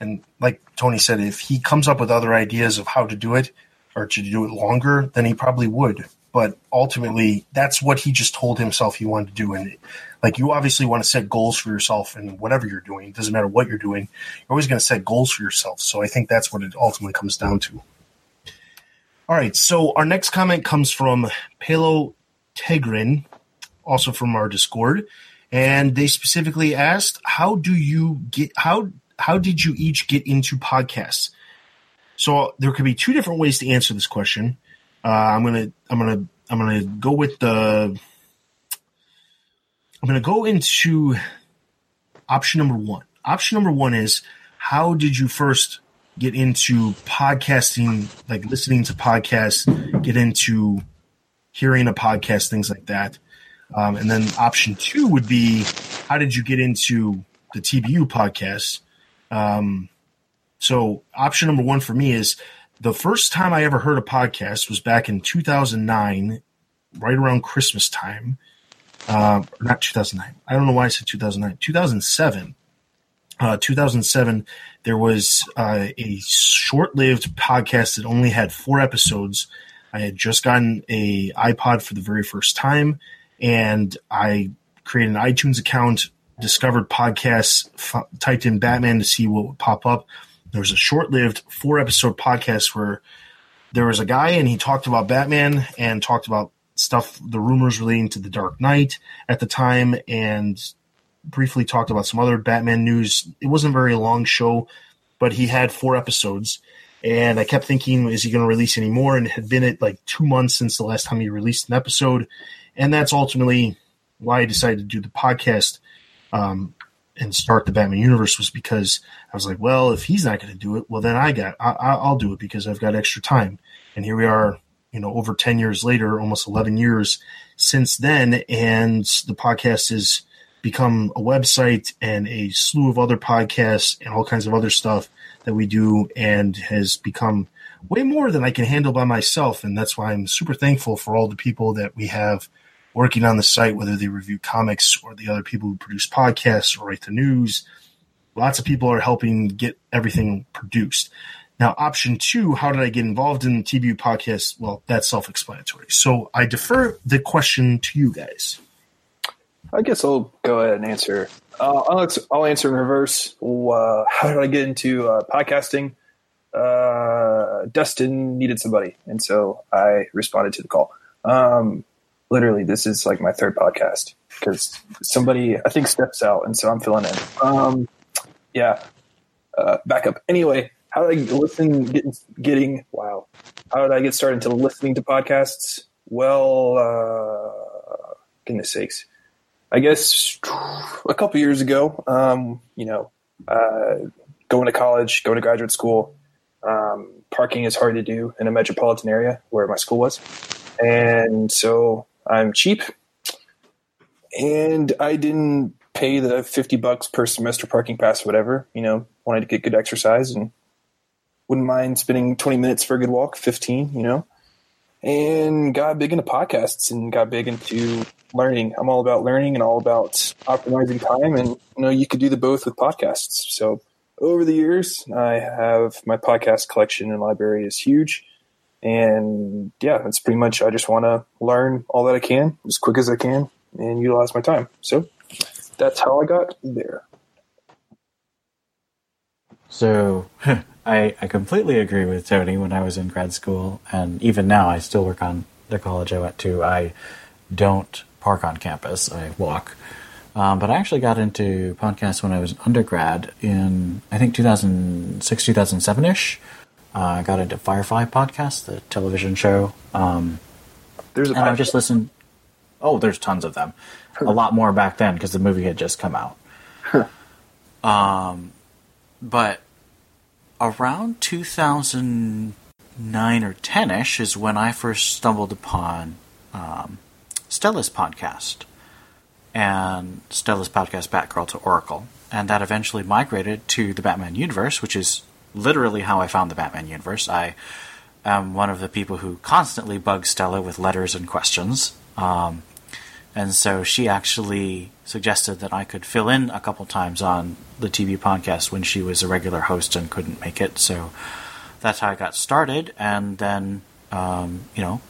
And like Tony said, if he comes up with other ideas of how to do it or to do it longer, then he probably would. But ultimately, that's what he just told himself he wanted to do. And like you obviously want to set goals for yourself and whatever you're doing. It doesn't matter what you're doing. You're always going to set goals for yourself. So I think that's what it ultimately comes down to. All right. So our next comment comes from Palo Tegrin, also from our Discord, and they specifically asked, "How do you get how how did you each get into podcasts?" So there could be two different ways to answer this question. Uh, I'm gonna I'm gonna I'm gonna go with the I'm gonna go into option number one. Option number one is how did you first get into podcasting, like listening to podcasts, get into hearing a podcast, things like that. Um, and then option two would be how did you get into the TBU podcast? Um, so option number one for me is the first time I ever heard a podcast was back in 2009, right around Christmas time. Uh, not 2009. I don't know why I said 2009. 2007. Uh, 2007, there was uh, a short-lived podcast that only had four episodes. I had just gotten a iPod for the very first time, and I created an iTunes account, discovered podcasts, f- typed in Batman to see what would pop up. There was a short-lived four-episode podcast where there was a guy and he talked about Batman and talked about stuff, the rumors relating to the Dark Knight at the time, and briefly talked about some other Batman news. It wasn't a very long show, but he had four episodes. And I kept thinking, is he going to release any more? And it had been at like two months since the last time he released an episode. And that's ultimately why I decided to do the podcast um, and start the Batman universe was because I was like, well, if he's not going to do it, well, then I got, I, I'll do it because I've got extra time. And here we are, you know, over 10 years later, almost 11 years since then. And the podcast has become a website and a slew of other podcasts and all kinds of other stuff that we do and has become way more than I can handle by myself. And that's why I'm super thankful for all the people that we have working on the site, whether they review comics or the other people who produce podcasts or write the news. Lots of people are helping get everything produced. Now, option two, how did I get involved in the TBU podcast? Well, that's self explanatory. So I defer the question to you guys. I guess I'll go ahead and answer. Uh, I'll, I'll answer in reverse. Uh, how did I get into uh, podcasting? Uh, Dustin needed somebody, and so I responded to the call. Um, literally, this is like my third podcast because somebody I think steps out, and so I'm filling in. Um, yeah, uh, backup. Anyway, how did I listen? Getting, getting wow. How did I get started into listening to podcasts? Well, uh, goodness sakes. I guess a couple years ago, um, you know, uh, going to college, going to graduate school, Um, parking is hard to do in a metropolitan area where my school was, and so I'm cheap, and I didn't pay the fifty bucks per semester parking pass, or whatever. You know, wanted to get good exercise and wouldn't mind spending twenty minutes for a good walk, fifteen. You know, and got big into podcasts and got big into learning. I'm all about learning and all about optimizing time, and you know, you could do the both with podcasts. So over the years, I have my podcast collection and library is huge. And yeah, that's pretty much, I just want to learn all that I can as quick as I can and utilize my time. So that's how I got there. So I, I completely agree with Tony when I was in grad school, and even now I still work on the college I went to. I don't park on campus, I walk. Um, but I actually got into podcasts when I was an undergrad in, I think, 2006, 2007 ish. Uh, I got into Firefly Podcast, the television show. Um, There's a and I've just listened. Oh, there's tons of them. A lot more back then because the movie had just come out. um, but around 2009 or 10 ish is when I first stumbled upon um, Stella's podcast and Stella's podcast Batgirl to Oracle. And that eventually migrated to the Batman universe, which is literally how I found the Batman universe. I am one of the people who constantly bugs Stella with letters and questions. Um, and so she actually suggested that I could fill in a couple times on the TV podcast when she was a regular host and couldn't make it. So that's how I got started. And then, um, you know,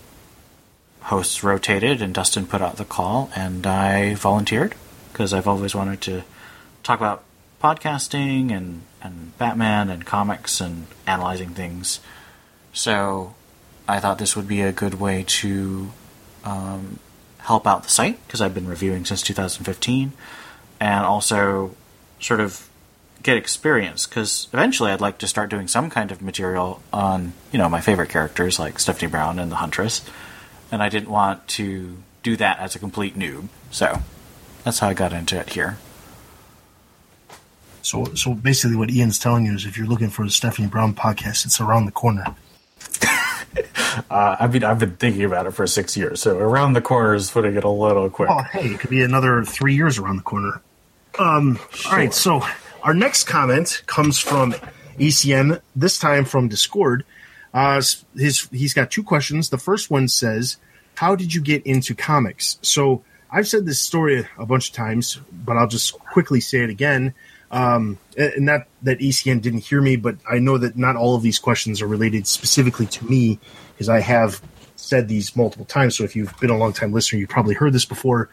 hosts rotated and Dustin put out the call and I volunteered because I've always wanted to talk about podcasting and, and Batman and comics and analyzing things. So I thought this would be a good way to um, help out the site because I've been reviewing since 2015 and also sort of get experience because eventually I'd like to start doing some kind of material on, you know, my favorite characters like Stephanie Brown and the Huntress. And I didn't want to do that as a complete noob. So that's how I got into it here. So, so basically, what Ian's telling you is, if you're looking for the Stephanie Brown podcast, it's around the corner. Uh, I mean, I've been thinking about it for six years, so around the corner is putting it to get a little quick. Oh, hey, it could be another three years around the corner. Um, All right, so our next comment comes from ACN, this time from Discord. Uh, his he's got two questions. The first one says, "How did you get into comics?" So I've said this story a bunch of times, but I'll just quickly say it again. Um, and not that ECN didn't hear me, but I know that not all of these questions are related specifically to me because I have said these multiple times. So if you've been a long time listener, you've probably heard this before.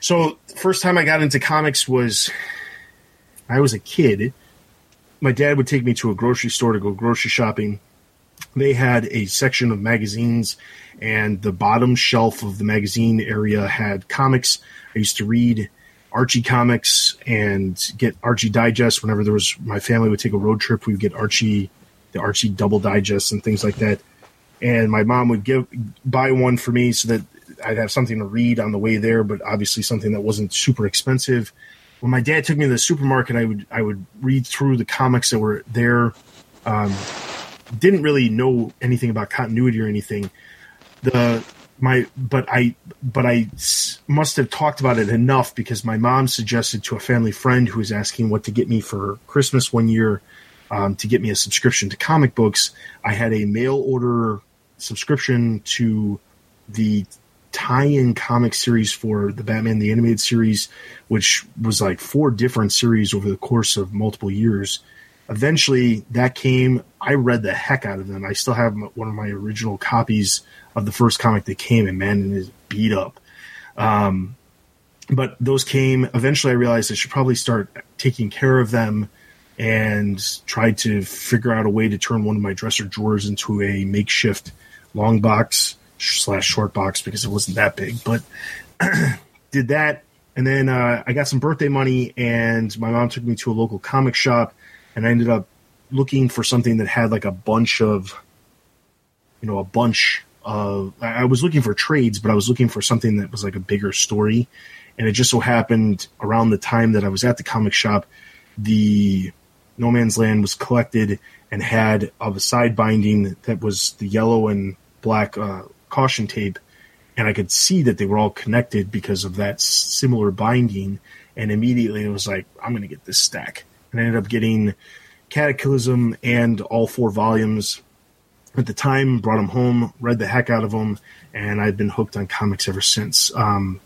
So first time I got into comics was I was a kid. My dad would take me to a grocery store to go grocery shopping. They had a section of magazines, and the bottom shelf of the magazine area had comics. I used to read Archie comics and get Archie Digest whenever there was my family would take a road trip. We would get Archie, the Archie double digest and things like that. And my mom would give buy one for me so that I'd have something to read on the way there, but obviously something that wasn't super expensive. When my dad took me to the supermarket, I would I would read through the comics that were there. Um, didn't really know anything about continuity or anything. The my but I but I must have talked about it enough because my mom suggested to a family friend who was asking what to get me for Christmas one year um, to get me a subscription to comic books. I had a mail order subscription to the tie-in comic series for the Batman the animated series, which was like four different series over the course of multiple years. Eventually, that came. I read the heck out of them. I still have one of my original copies of the first comic that came, and man, is beat up. Um, but those came. Eventually, I realized I should probably start taking care of them and tried to figure out a way to turn one of my dresser drawers into a makeshift long box slash short box because it wasn't that big. But did that, and then uh, I got some birthday money, and my mom took me to a local comic shop, and I ended up looking for something that had like a bunch of, you know, a bunch of. I was looking for trades, but I was looking for something that was like a bigger story, and it just so happened around the time that I was at the comic shop, the No Man's Land was collected and had of a side binding that was the yellow and black uh, caution tape, and I could see that they were all connected because of that similar binding. And immediately it was like, I'm going to get this stack. And ended up getting Cataclysm and all four volumes at the time. Brought them home, read the heck out of them, and I've been hooked on comics ever since. Um,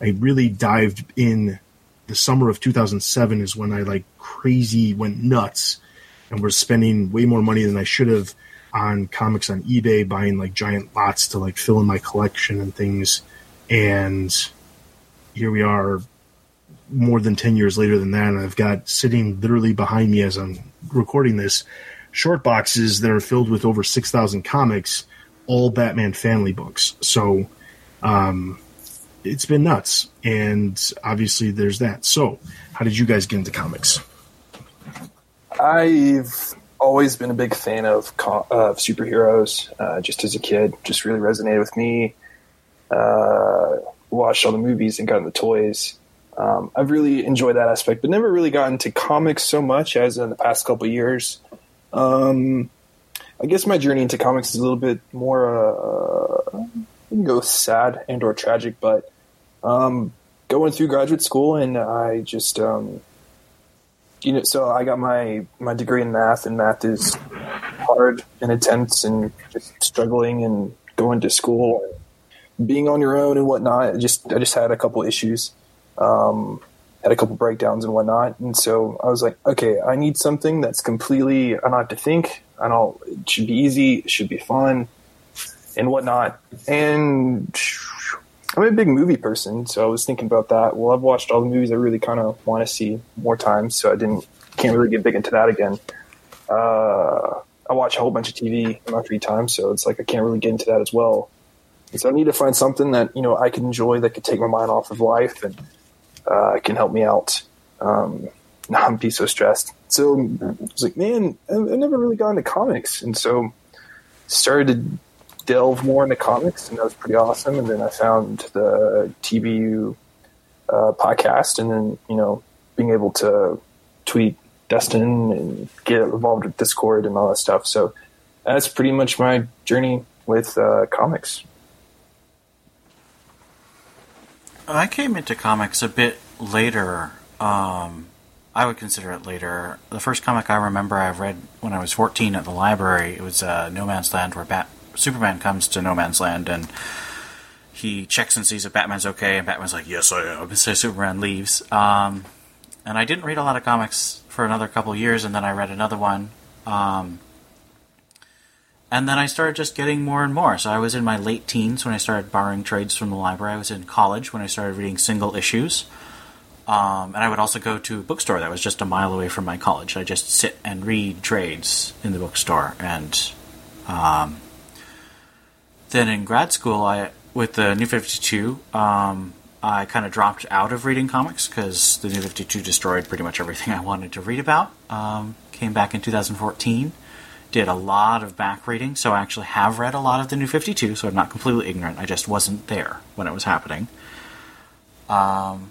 I really dived in the summer of 2007 is when I like crazy went nuts and was spending way more money than I should have on comics on eBay, buying like giant lots to like fill in my collection and things. And here we are more than 10 years later than that. And I've got sitting literally behind me as I'm recording this short boxes that are filled with over 6,000 comics, all Batman family books. So, um, it's been nuts. And obviously there's that. So how did you guys get into comics? I've always been a big fan of, of superheroes. Uh, just as a kid, just really resonated with me. Uh, watched all the movies and got the toys. Um, I've really enjoyed that aspect, but never really got into comics so much as in the past couple years. Um, I guess my journey into comics is a little bit more, uh, can go sad and or tragic, but um, going through graduate school and I just, um, you know, so I got my my degree in math, and math is hard and intense, and just struggling and going to school, being on your own and whatnot. Just I just had a couple issues, um, had a couple breakdowns and whatnot, and so I was like, okay, I need something that's completely I don't have to think. I don't. It should be easy. It should be fun, and whatnot. And I'm a big movie person, so I was thinking about that. Well, I've watched all the movies I really kind of want to see more times, so I didn't can't really get big into that again. Uh, I watch a whole bunch of TV in my free time, so it's like I can't really get into that as well. So I need to find something that you know I can enjoy that could take my mind off of life and uh, can help me out, um, not be so stressed. So I was like, man, I've never really gotten into comics, and so started to delve more into comics, and that was pretty awesome. And then I found the TBU uh, podcast, and then you know being able to tweet Dustin and get involved with Discord and all that stuff. So that's pretty much my journey with uh, comics. I came into comics a bit later. Um, I would consider it later. The first comic I remember I read when I was 14 at the library, it was uh, No Man's Land, where Bat- Superman comes to No Man's Land and he checks and sees if Batman's okay, and Batman's like, "Yes, I am." So Superman leaves. Um, and I didn't read a lot of comics for another couple years, and then I read another one. Um, and then I started just getting more and more. So I was in my late teens when I started borrowing trades from the library. I was in college when I started reading single issues. Um, and I would also go to a bookstore that was just a mile away from my college. I just sit and read trades in the bookstore. And um, then in grad school, I with the New Fifty Two, um, I kind of dropped out of reading comics because the New Fifty Two destroyed pretty much everything I wanted to read about. Um, came back in 2014, did a lot of back reading, so I actually have read a lot of the New Fifty Two. So I'm not completely ignorant. I just wasn't there when it was happening. Um,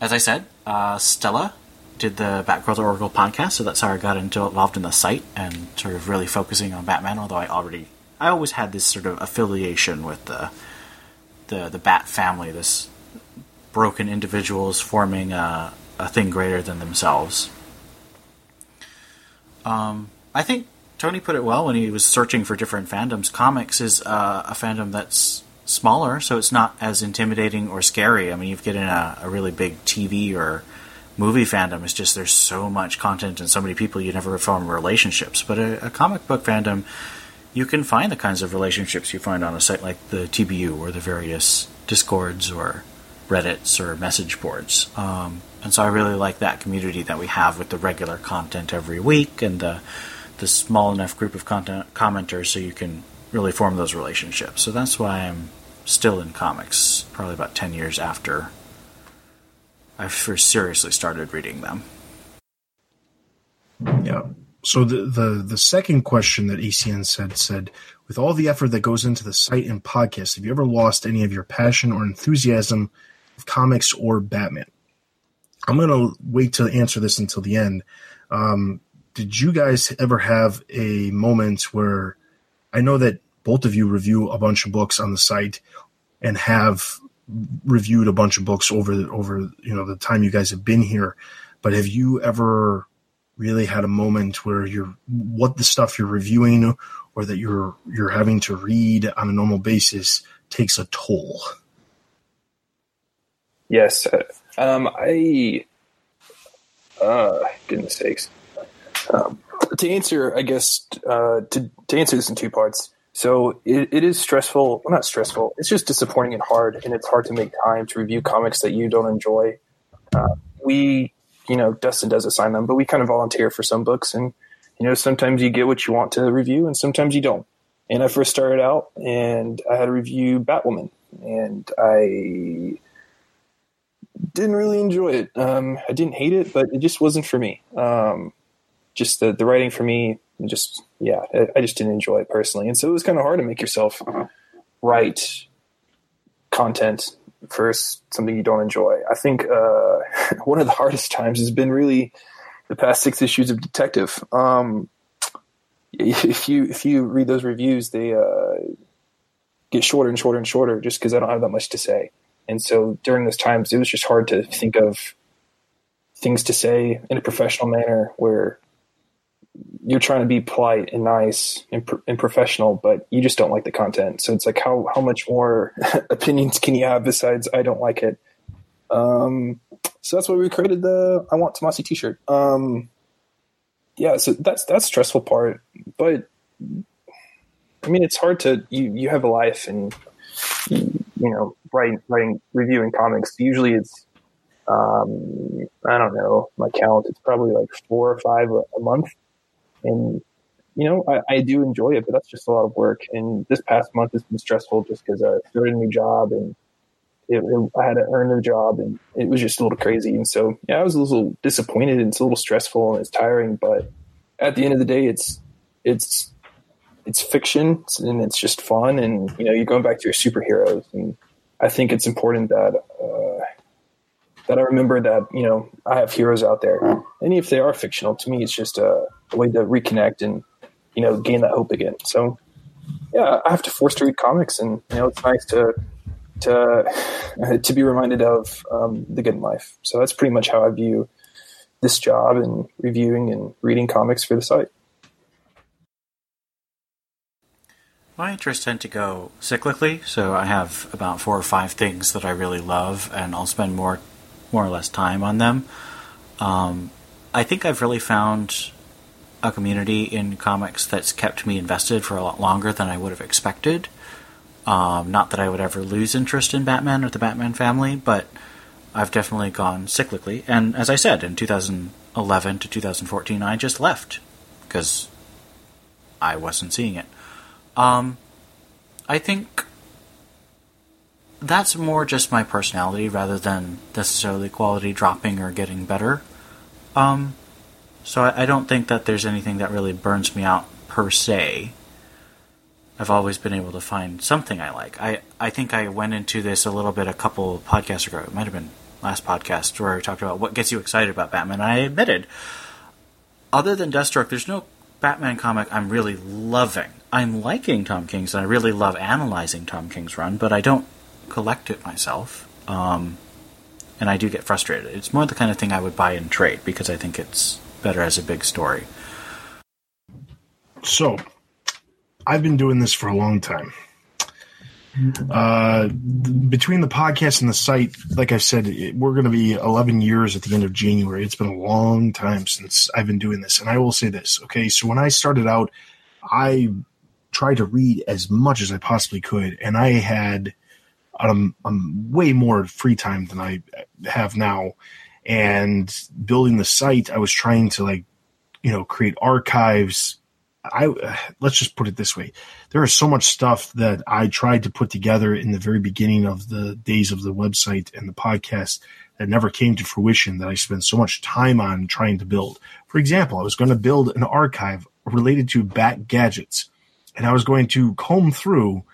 as I said, uh, Stella did the Batgirl Oracle podcast, so that's how I got into involved in the site and sort of really focusing on Batman. Although I already, I always had this sort of affiliation with the the the Bat family, this broken individuals forming a, a thing greater than themselves. Um, I think Tony put it well when he was searching for different fandoms. Comics is uh, a fandom that's smaller, so it's not as intimidating or scary. I mean, you get in a, a really big TV or movie fandom. It's just there's so much content and so many people you never form relationships. But a, a comic book fandom, you can find the kinds of relationships you find on a site like the TBU or the various discords or Reddits or message boards. Um, and so I really like that community that we have with the regular content every week and the the small enough group of content commenters so you can really form those relationships. So that's why I'm still in comics, probably about 10 years after I first seriously started reading them. Yeah. So the, the the second question that ACN said said, with all the effort that goes into the site and podcast, have you ever lost any of your passion or enthusiasm of comics or Batman? I'm gonna wait to answer this until the end. Um, did you guys ever have a moment where I know that both of you review a bunch of books on the site and have reviewed a bunch of books over the, over you know the time you guys have been here, but have you ever really had a moment where you're what the stuff you're reviewing or that you're you're having to read on a normal basis takes a toll? Yes. uh, Um, I. Uh, goodness sakes. Um, to answer, I guess, uh, to, to answer this in two parts. So it, it is stressful. Well, not stressful. It's just disappointing and hard, and it's hard to make time to review comics that you don't enjoy. Uh, we, you know, Dustin does assign them, but we kind of volunteer for some books, and you know, sometimes you get what you want to review, and sometimes you don't. And I first started out, and I had to review Batwoman, and I didn't really enjoy it. Um, I didn't hate it, but it just wasn't for me. Um, just the, the writing for me, just yeah, I, I just didn't enjoy it personally, and so it was kind of hard to make yourself write content for something you don't enjoy. I think uh, one of the hardest times has been really the past six issues of Detective. Um, if you if you read those reviews, they uh, get shorter and shorter and shorter just because I don't have that much to say. And so during those times, it was just hard to think of things to say in a professional manner where you're trying to be polite and nice and, and professional, but you just don't like the content. So it's like, how, how much more opinions can you have besides I don't like it? Um, so that's why we created the I want Tomasi t-shirt. Um, yeah, so that's, that's stressful part, but I mean, it's hard to, you, you have a life and you, know, writing, writing, reviewing comics. Usually it's, um, I don't know, my count, it's probably like four or five a month. And, you know, I, I do enjoy it, but that's just a lot of work. And this past month has been stressful just because I started a new job and it, it, I had to earn a job and it was just a little crazy. And so, yeah, I was a little disappointed and it's a little stressful and it's tiring, but at the end of the day, it's, it's, it's fiction and it's just fun. And, you know, you're going back to your superheroes. And I think it's important that, uh, that I remember that, you know, I have heroes out there. And if they are fictional, to me, it's just a, a way to reconnect and, you know, gain that hope again. So, yeah, I have to force to read comics and, you know, it's nice to, to, to be reminded of um, the good in life. So that's pretty much how I view this job and reviewing and reading comics for the site. My interests tend to go cyclically, so I have about four or five things that I really love, and I'll spend more, more or less time on them. Um, I think I've really found a community in comics that's kept me invested for a lot longer than I would have expected. Um, not that I would ever lose interest in Batman or the Batman family, but I've definitely gone cyclically. And as I said, in 2011 to 2014, I just left because I wasn't seeing it. Um, I think that's more just my personality rather than necessarily quality dropping or getting better. Um, so I, I don't think that there's anything that really burns me out per se. I've always been able to find something I like. I, I think I went into this a little bit a couple podcasts ago. It might have been last podcast where I talked about what gets you excited about Batman. I admitted, other than Deathstroke, there's no Batman comic I'm really loving. I'm liking Tom King's and I really love analyzing Tom King's run, but I don't collect it myself. Um, and I do get frustrated. It's more the kind of thing I would buy in trade because I think it's better as a big story. So, I've been doing this for a long time. Uh, between the podcast and the site, like I said, it, we're going to be 11 years at the end of January. It's been a long time since I've been doing this. And I will say this, okay? So, when I started out, I tried to read as much as I possibly could, and I had um, um, way more free time than I have now. And building the site, I was trying to like, you know, create archives. I let's just put it this way: there is so much stuff that I tried to put together in the very beginning of the days of the website and the podcast that never came to fruition. That I spent so much time on trying to build. For example, I was going to build an archive related to Bat gadgets, and I was going to comb through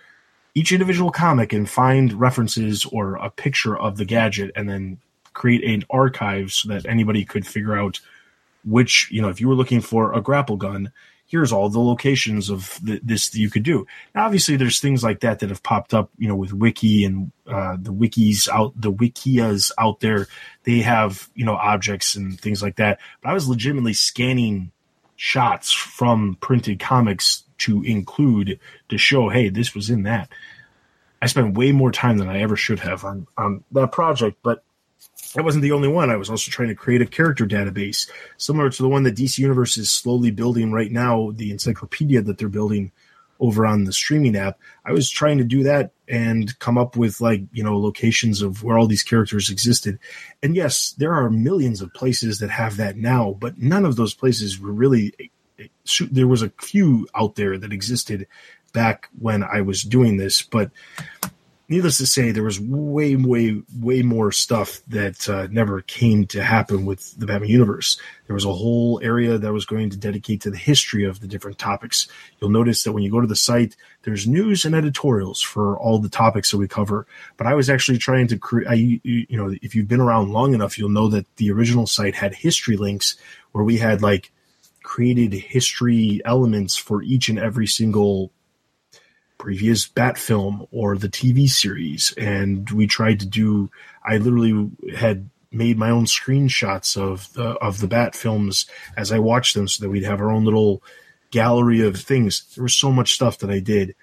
each individual comic and find references or a picture of the gadget and then create an archive so that anybody could figure out which you know if you were looking for a grapple gun here's all the locations of the, this that you could do. Now obviously there's things like that that have popped up you know with wiki and uh, the wikis out the wikias out there. They have you know objects and things like that. But i was legitimately scanning shots from printed comics to include to show hey this was in that. I spent way more time than i ever should have on on that project but that wasn't the only one. I was also trying to create a character database similar to the one that DC Universe is slowly building right now, the encyclopedia that they're building over on the streaming app. I was trying to do that and come up with like, you know, locations of where all these characters existed. And yes, there are millions of places that have that now, but none of those places were really there was a few out there that existed back when I was doing this, but needless to say, there was way, way, way more stuff that uh, never came to happen with the Batman universe. There was a whole area that was going to dedicate to the history of the different topics. You'll notice that when you go to the site, there's news and editorials for all the topics that we cover. But I was actually trying to create, you know, if you've been around long enough, you'll know that the original site had history links where we had like created history elements for each and every single previous Bat film or the TV series. And we tried to do, I literally had made my own screenshots of the, of the Bat films as I watched them so that we'd have our own little gallery of things. There was so much stuff that I did.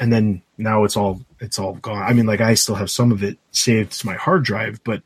And then now it's all, it's all gone. I mean, like I still have some of it saved to my hard drive, but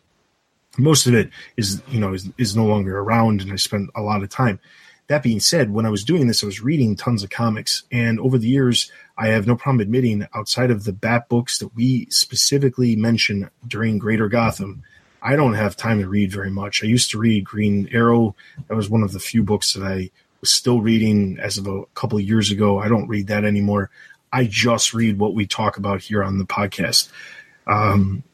most of it is, you know, is, is no longer around and I spent a lot of time. That being said, when I was doing this, I was reading tons of comics, and over the years, I have no problem admitting, outside of the Bat books that we specifically mention during Greater Gotham, I don't have time to read very much. I used to read Green Arrow. That was one of the few books that I was still reading as of a couple of years ago. I don't read that anymore. I just read what we talk about here on the podcast. Um,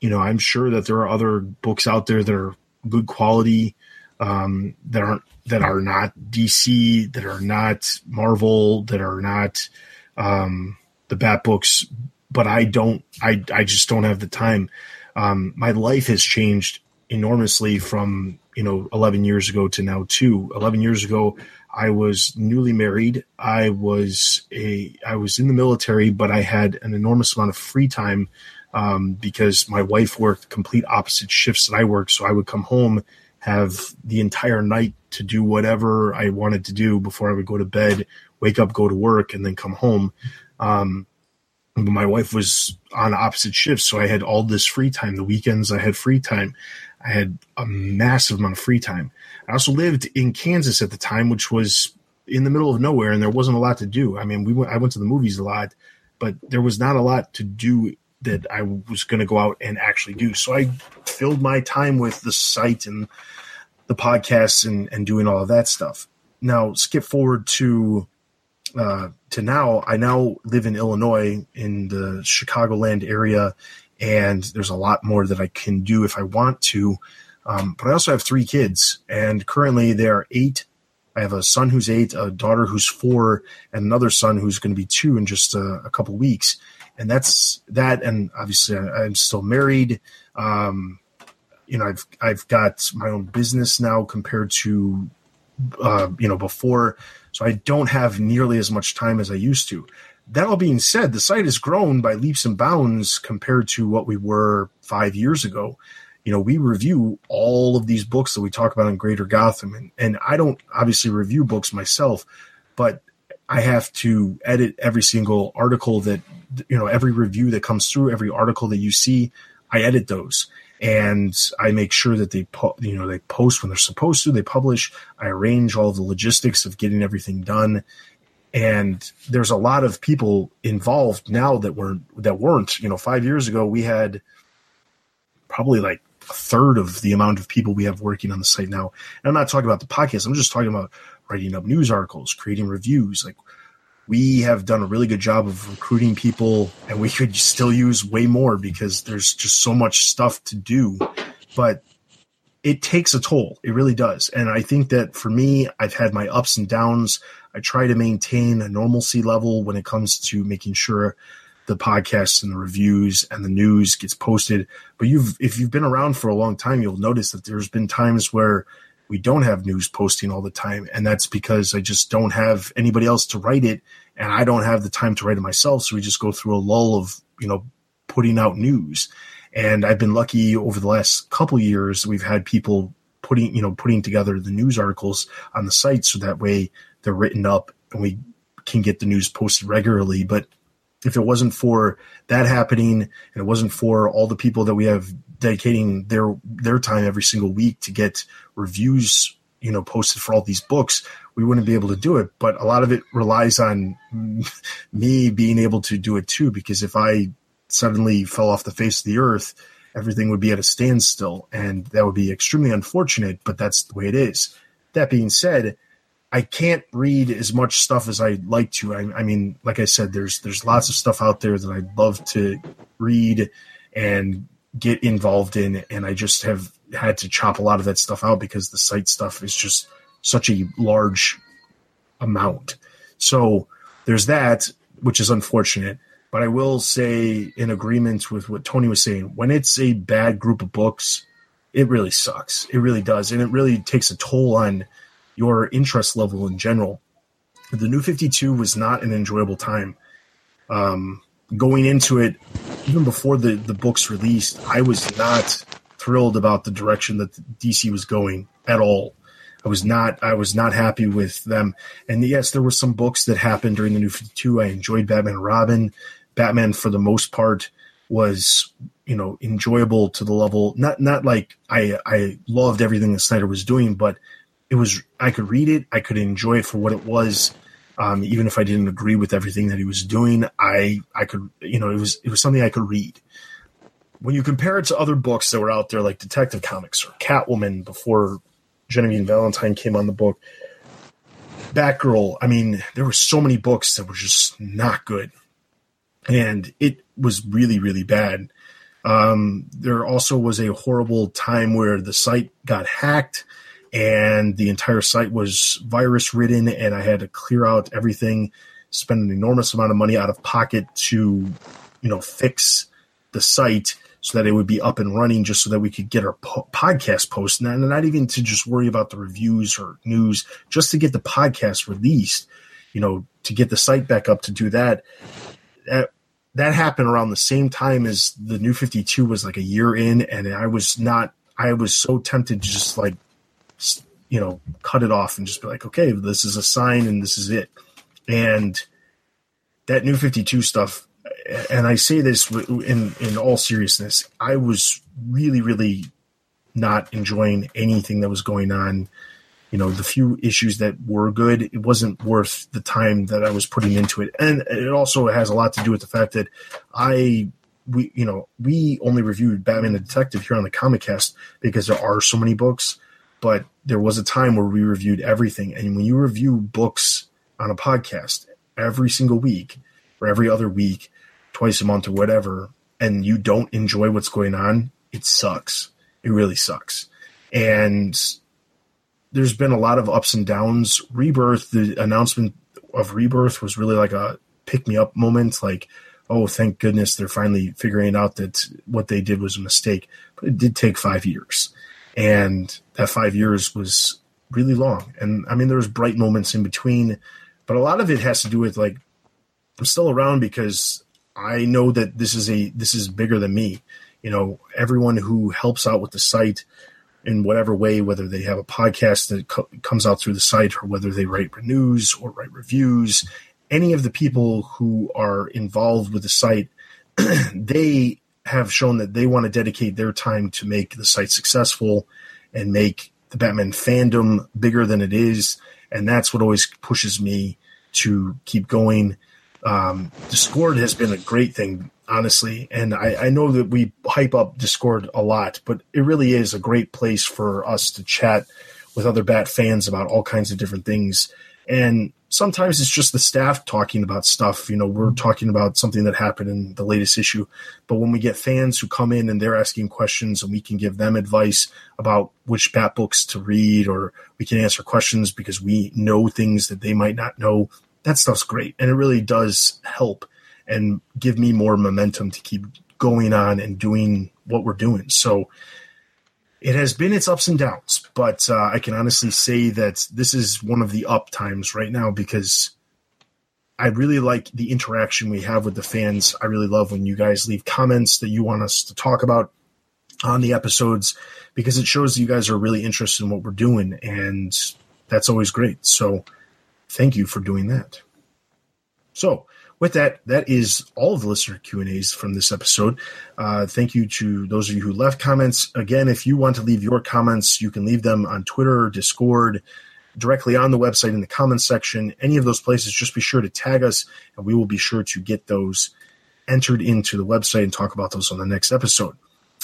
you know, I'm sure that there are other books out there that are good quality um, that aren't that are not DC, that are not Marvel, that are not um, the Bat books. But I don't. I I just don't have the time. Um, my life has changed enormously from you know 11 years ago to now too 11 years ago i was newly married i was a i was in the military but i had an enormous amount of free time um, because my wife worked complete opposite shifts that i worked so i would come home have the entire night to do whatever I wanted to do before I would go to bed, wake up, go to work, and then come home. Um, my wife was on opposite shifts, so I had all this free time. The weekends, I had free time. I had a massive amount of free time. I also lived in Kansas at the time, which was in the middle of nowhere, and there wasn't a lot to do. I mean, we went, I went to the movies a lot, but there was not a lot to do that I was going to go out and actually do. So I filled my time with the site and the podcasts and, and doing all of that stuff. Now, skip forward to uh, to now. I now live in Illinois in the Chicagoland area, and there's a lot more that I can do if I want to. Um, but I also have three kids, and currently they are eight. I have a son who's eight, a daughter who's four, and another son who's going to be two in just a, a couple weeks and that's that. And obviously, I'm still married. Um, you know, I've I've got my own business now compared to uh, you know before, so I don't have nearly as much time as I used to. That all being said, the site has grown by leaps and bounds compared to what we were five years ago. You know, we review all of these books that we talk about in Greater Gotham, and, and I don't obviously review books myself, but I have to edit every single article that you know every review that comes through, every article that you see, I edit those and I make sure that they po- you know they post when they're supposed to, they publish. I arrange all the logistics of getting everything done. And there's a lot of people involved now that were that weren't. You know, five years ago we had probably like a third of the amount of people we have working on the site now. And I'm not talking about the podcast. I'm just talking about writing up news articles, creating reviews. Like we have done a really good job of recruiting people and we could still use way more because there's just so much stuff to do. But it takes a toll. It really does. And I think that for me, I've had my ups and downs. I try to maintain a normalcy level when it comes to making sure the podcasts and the reviews and the news gets posted. But you've if you've been around for a long time, you'll notice that there's been times where we don't have news posting all the time. And that's because I just don't have anybody else to write it and I don't have the time to write it myself. So we just go through a lull of, you know, putting out news. And I've been lucky over the last couple years. We've had people putting, you know, putting together the news articles on the site so that way they're written up and we can get the news posted regularly. But if it wasn't for that happening and it wasn't for all the people that we have dedicating their their time every single week to get reviews you know posted for all these books we wouldn't be able to do it but a lot of it relies on me being able to do it too because if i suddenly fell off the face of the earth everything would be at a standstill and that would be extremely unfortunate but that's the way it is that being said I can't read as much stuff as I'd like to. I, I, mean, like I said, there's there's lots of stuff out there that I'd love to read and get involved in, and I just have had to chop a lot of that stuff out because the site stuff is just such a large amount. So there's that, which is unfortunate. But I will say, in agreement with what Tony was saying, when it's a bad group of books, it really sucks. It really does, and it really takes a toll on your interest level in general. The New 52 was not an enjoyable time. Um, going into it, even before the, the books released, I was not thrilled about the direction that DC was going at all. I was not I was not happy with them. And yes, there were some books that happened during the New 52. I enjoyed Batman Robin. Batman for the most part was you know enjoyable to the level not not like I I loved everything that Snyder was doing, but it was I could read it, I could enjoy it for what it was. Um, even if I didn't agree with everything that he was doing, I I could you know it was it was something I could read. When you compare it to other books that were out there like Detective Comics or Catwoman before Genevieve Valentine came on the book, Batgirl, I mean, there were so many books that were just not good. And it was really, really bad. Um, there also was a horrible time where the site got hacked and the entire site was virus ridden, and I had to clear out everything, spend an enormous amount of money out of pocket to, you know, fix the site so that it would be up and running, just so that we could get our po- podcast post, and not even to just worry about the reviews or news, just to get the podcast released. You know, to get the site back up to do that. That that happened around the same time as the new 52 was like a year in and i was not i was so tempted to just like you know, cut it off and just be like, okay, this is a sign and this is it. And that new 52 stuff, and I say this in, in all seriousness, I was really, really not enjoying anything that was going on. You know, the few issues that were good, it wasn't worth the time that I was putting into it. And it also has a lot to do with the fact that I we you know we only reviewed Batman the Detective here on the Comic Cast because there are so many books but there was a time where we reviewed everything. And when you review books on a podcast every single week or every other week, twice a month or whatever, and you don't enjoy what's going on, it sucks. It really sucks. And there's been a lot of ups and downs. Rebirth, the announcement of Rebirth was really like a pick me up moment. Like, oh, thank goodness they're finally figuring out that what they did was a mistake. But it did take five years and that five years was really long. And I mean, there was bright moments in between, but a lot of it has to do with like I'm still around because I know that this is a this is bigger than me. You know, everyone who helps out with the site in whatever way, whether they have a podcast that co- comes out through the site or whether they write news or write reviews, any of the people who are involved with the site, they have shown that they want to dedicate their time to make the site successful and make the Batman fandom bigger than it is. And that's what always pushes me to keep going. Um, Discord has been a great thing, honestly. And I, I know that we hype up Discord a lot, but it really is a great place for us to chat with other Bat fans about all kinds of different things. And sometimes it's just the staff talking about stuff. You know, we're talking about something that happened in the latest issue. But when we get fans who come in and they're asking questions and we can give them advice about which bat books to read or we can answer questions because we know things that they might not know, that stuff's great. And it really does help and give me more momentum to keep going on and doing what we're doing. So it has been its ups and downs, but uh, I can honestly say that this is one of the up times right now because I really like the interaction we have with the fans. I really love when you guys leave comments that you want us to talk about on the episodes because it shows you guys are really interested in what we're doing, and that's always great. So, thank you for doing that. So, with that, that is all of the listener Q and A's from this episode. Uh, thank you to those of you who left comments. Again, if you want to leave your comments, you can leave them on Twitter, Discord, directly on the website in the comments section. Any of those places, just be sure to tag us, and we will be sure to get those entered into the website and talk about those on the next episode.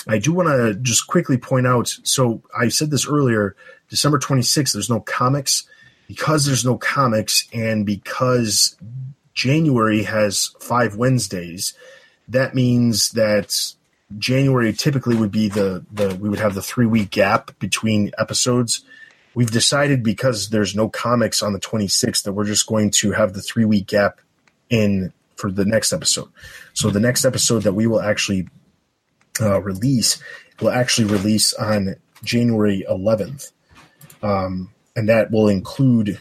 I do want to just quickly point out. So I said this earlier. December 26th. There's no comics because there's no comics, and because January has five Wednesdays, that means that January typically would be the, the we would have the three week gap between episodes. We've decided because there's no comics on the 26th that we're just going to have the three week gap in for the next episode. So the next episode that we will actually uh, release will actually release on January 11th, um, and that will include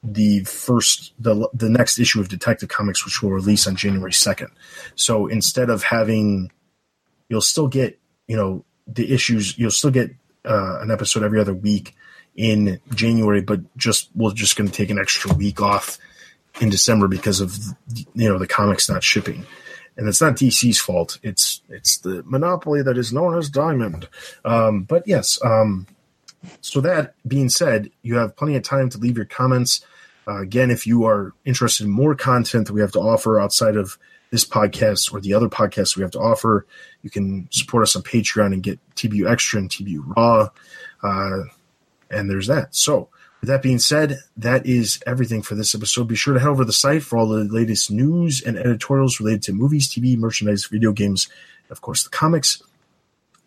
the first the the next issue of Detective Comics, which will release on January second. So instead of having, you'll still get you know the issues. You'll still get uh, an episode every other week in January, but just we're just going to take an extra week off in December because of you know the comics not shipping. And it's not DC's fault. It's it's the monopoly that is known as Diamond. Um, but yes, um, so that being said, you have plenty of time to leave your comments. Uh, again, if you are interested in more content that we have to offer outside of this podcast or the other podcasts we have to offer, you can support us on Patreon and get TBU Extra and TBU Raw. Uh, and there's that. So, with that being said, that is everything for this episode. Be sure to head over to the site for all the latest news and editorials related to movies, TV, merchandise, video games, and of course, the comics.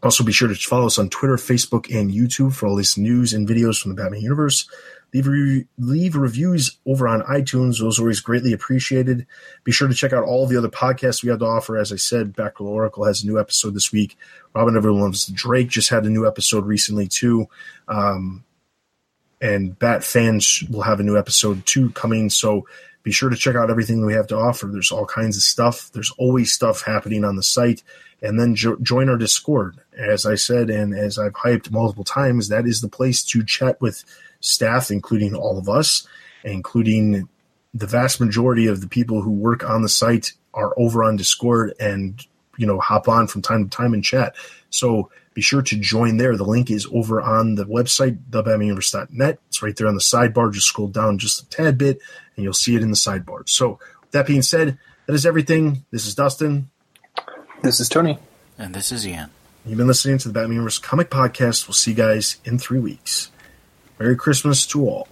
Also, be sure to follow us on Twitter, Facebook, and YouTube for all this news and videos from the Batman universe. Leave, re- leave reviews over on iTunes. Those are always greatly appreciated. Be sure to check out all the other podcasts we have to offer. As I said, Batgirl Oracle has a new episode this week. Robin Everyone Loves Drake just had a new episode recently, too. Um, and Bat fans will have a new episode, too, coming. So be sure to check out everything we have to offer. There's all kinds of stuff. There's always stuff happening on the site. And then jo- join our Discord. As I said, and as I've hyped multiple times, that is the place to chat with staff, including all of us, including the vast majority of the people who work on the site are over on Discord and you know hop on from time to time and chat. So be sure to join there. The link is over on the website, thebatmanuniverse.net. It's right there on the sidebar. Just scroll down just a tad bit and you'll see it in the sidebar. So that being said, that is everything. This is Dustin. This is Tony. And this is Ian. You've been listening to the Batman Universe Comic Podcast. We'll see you guys in three weeks. Merry Christmas to all.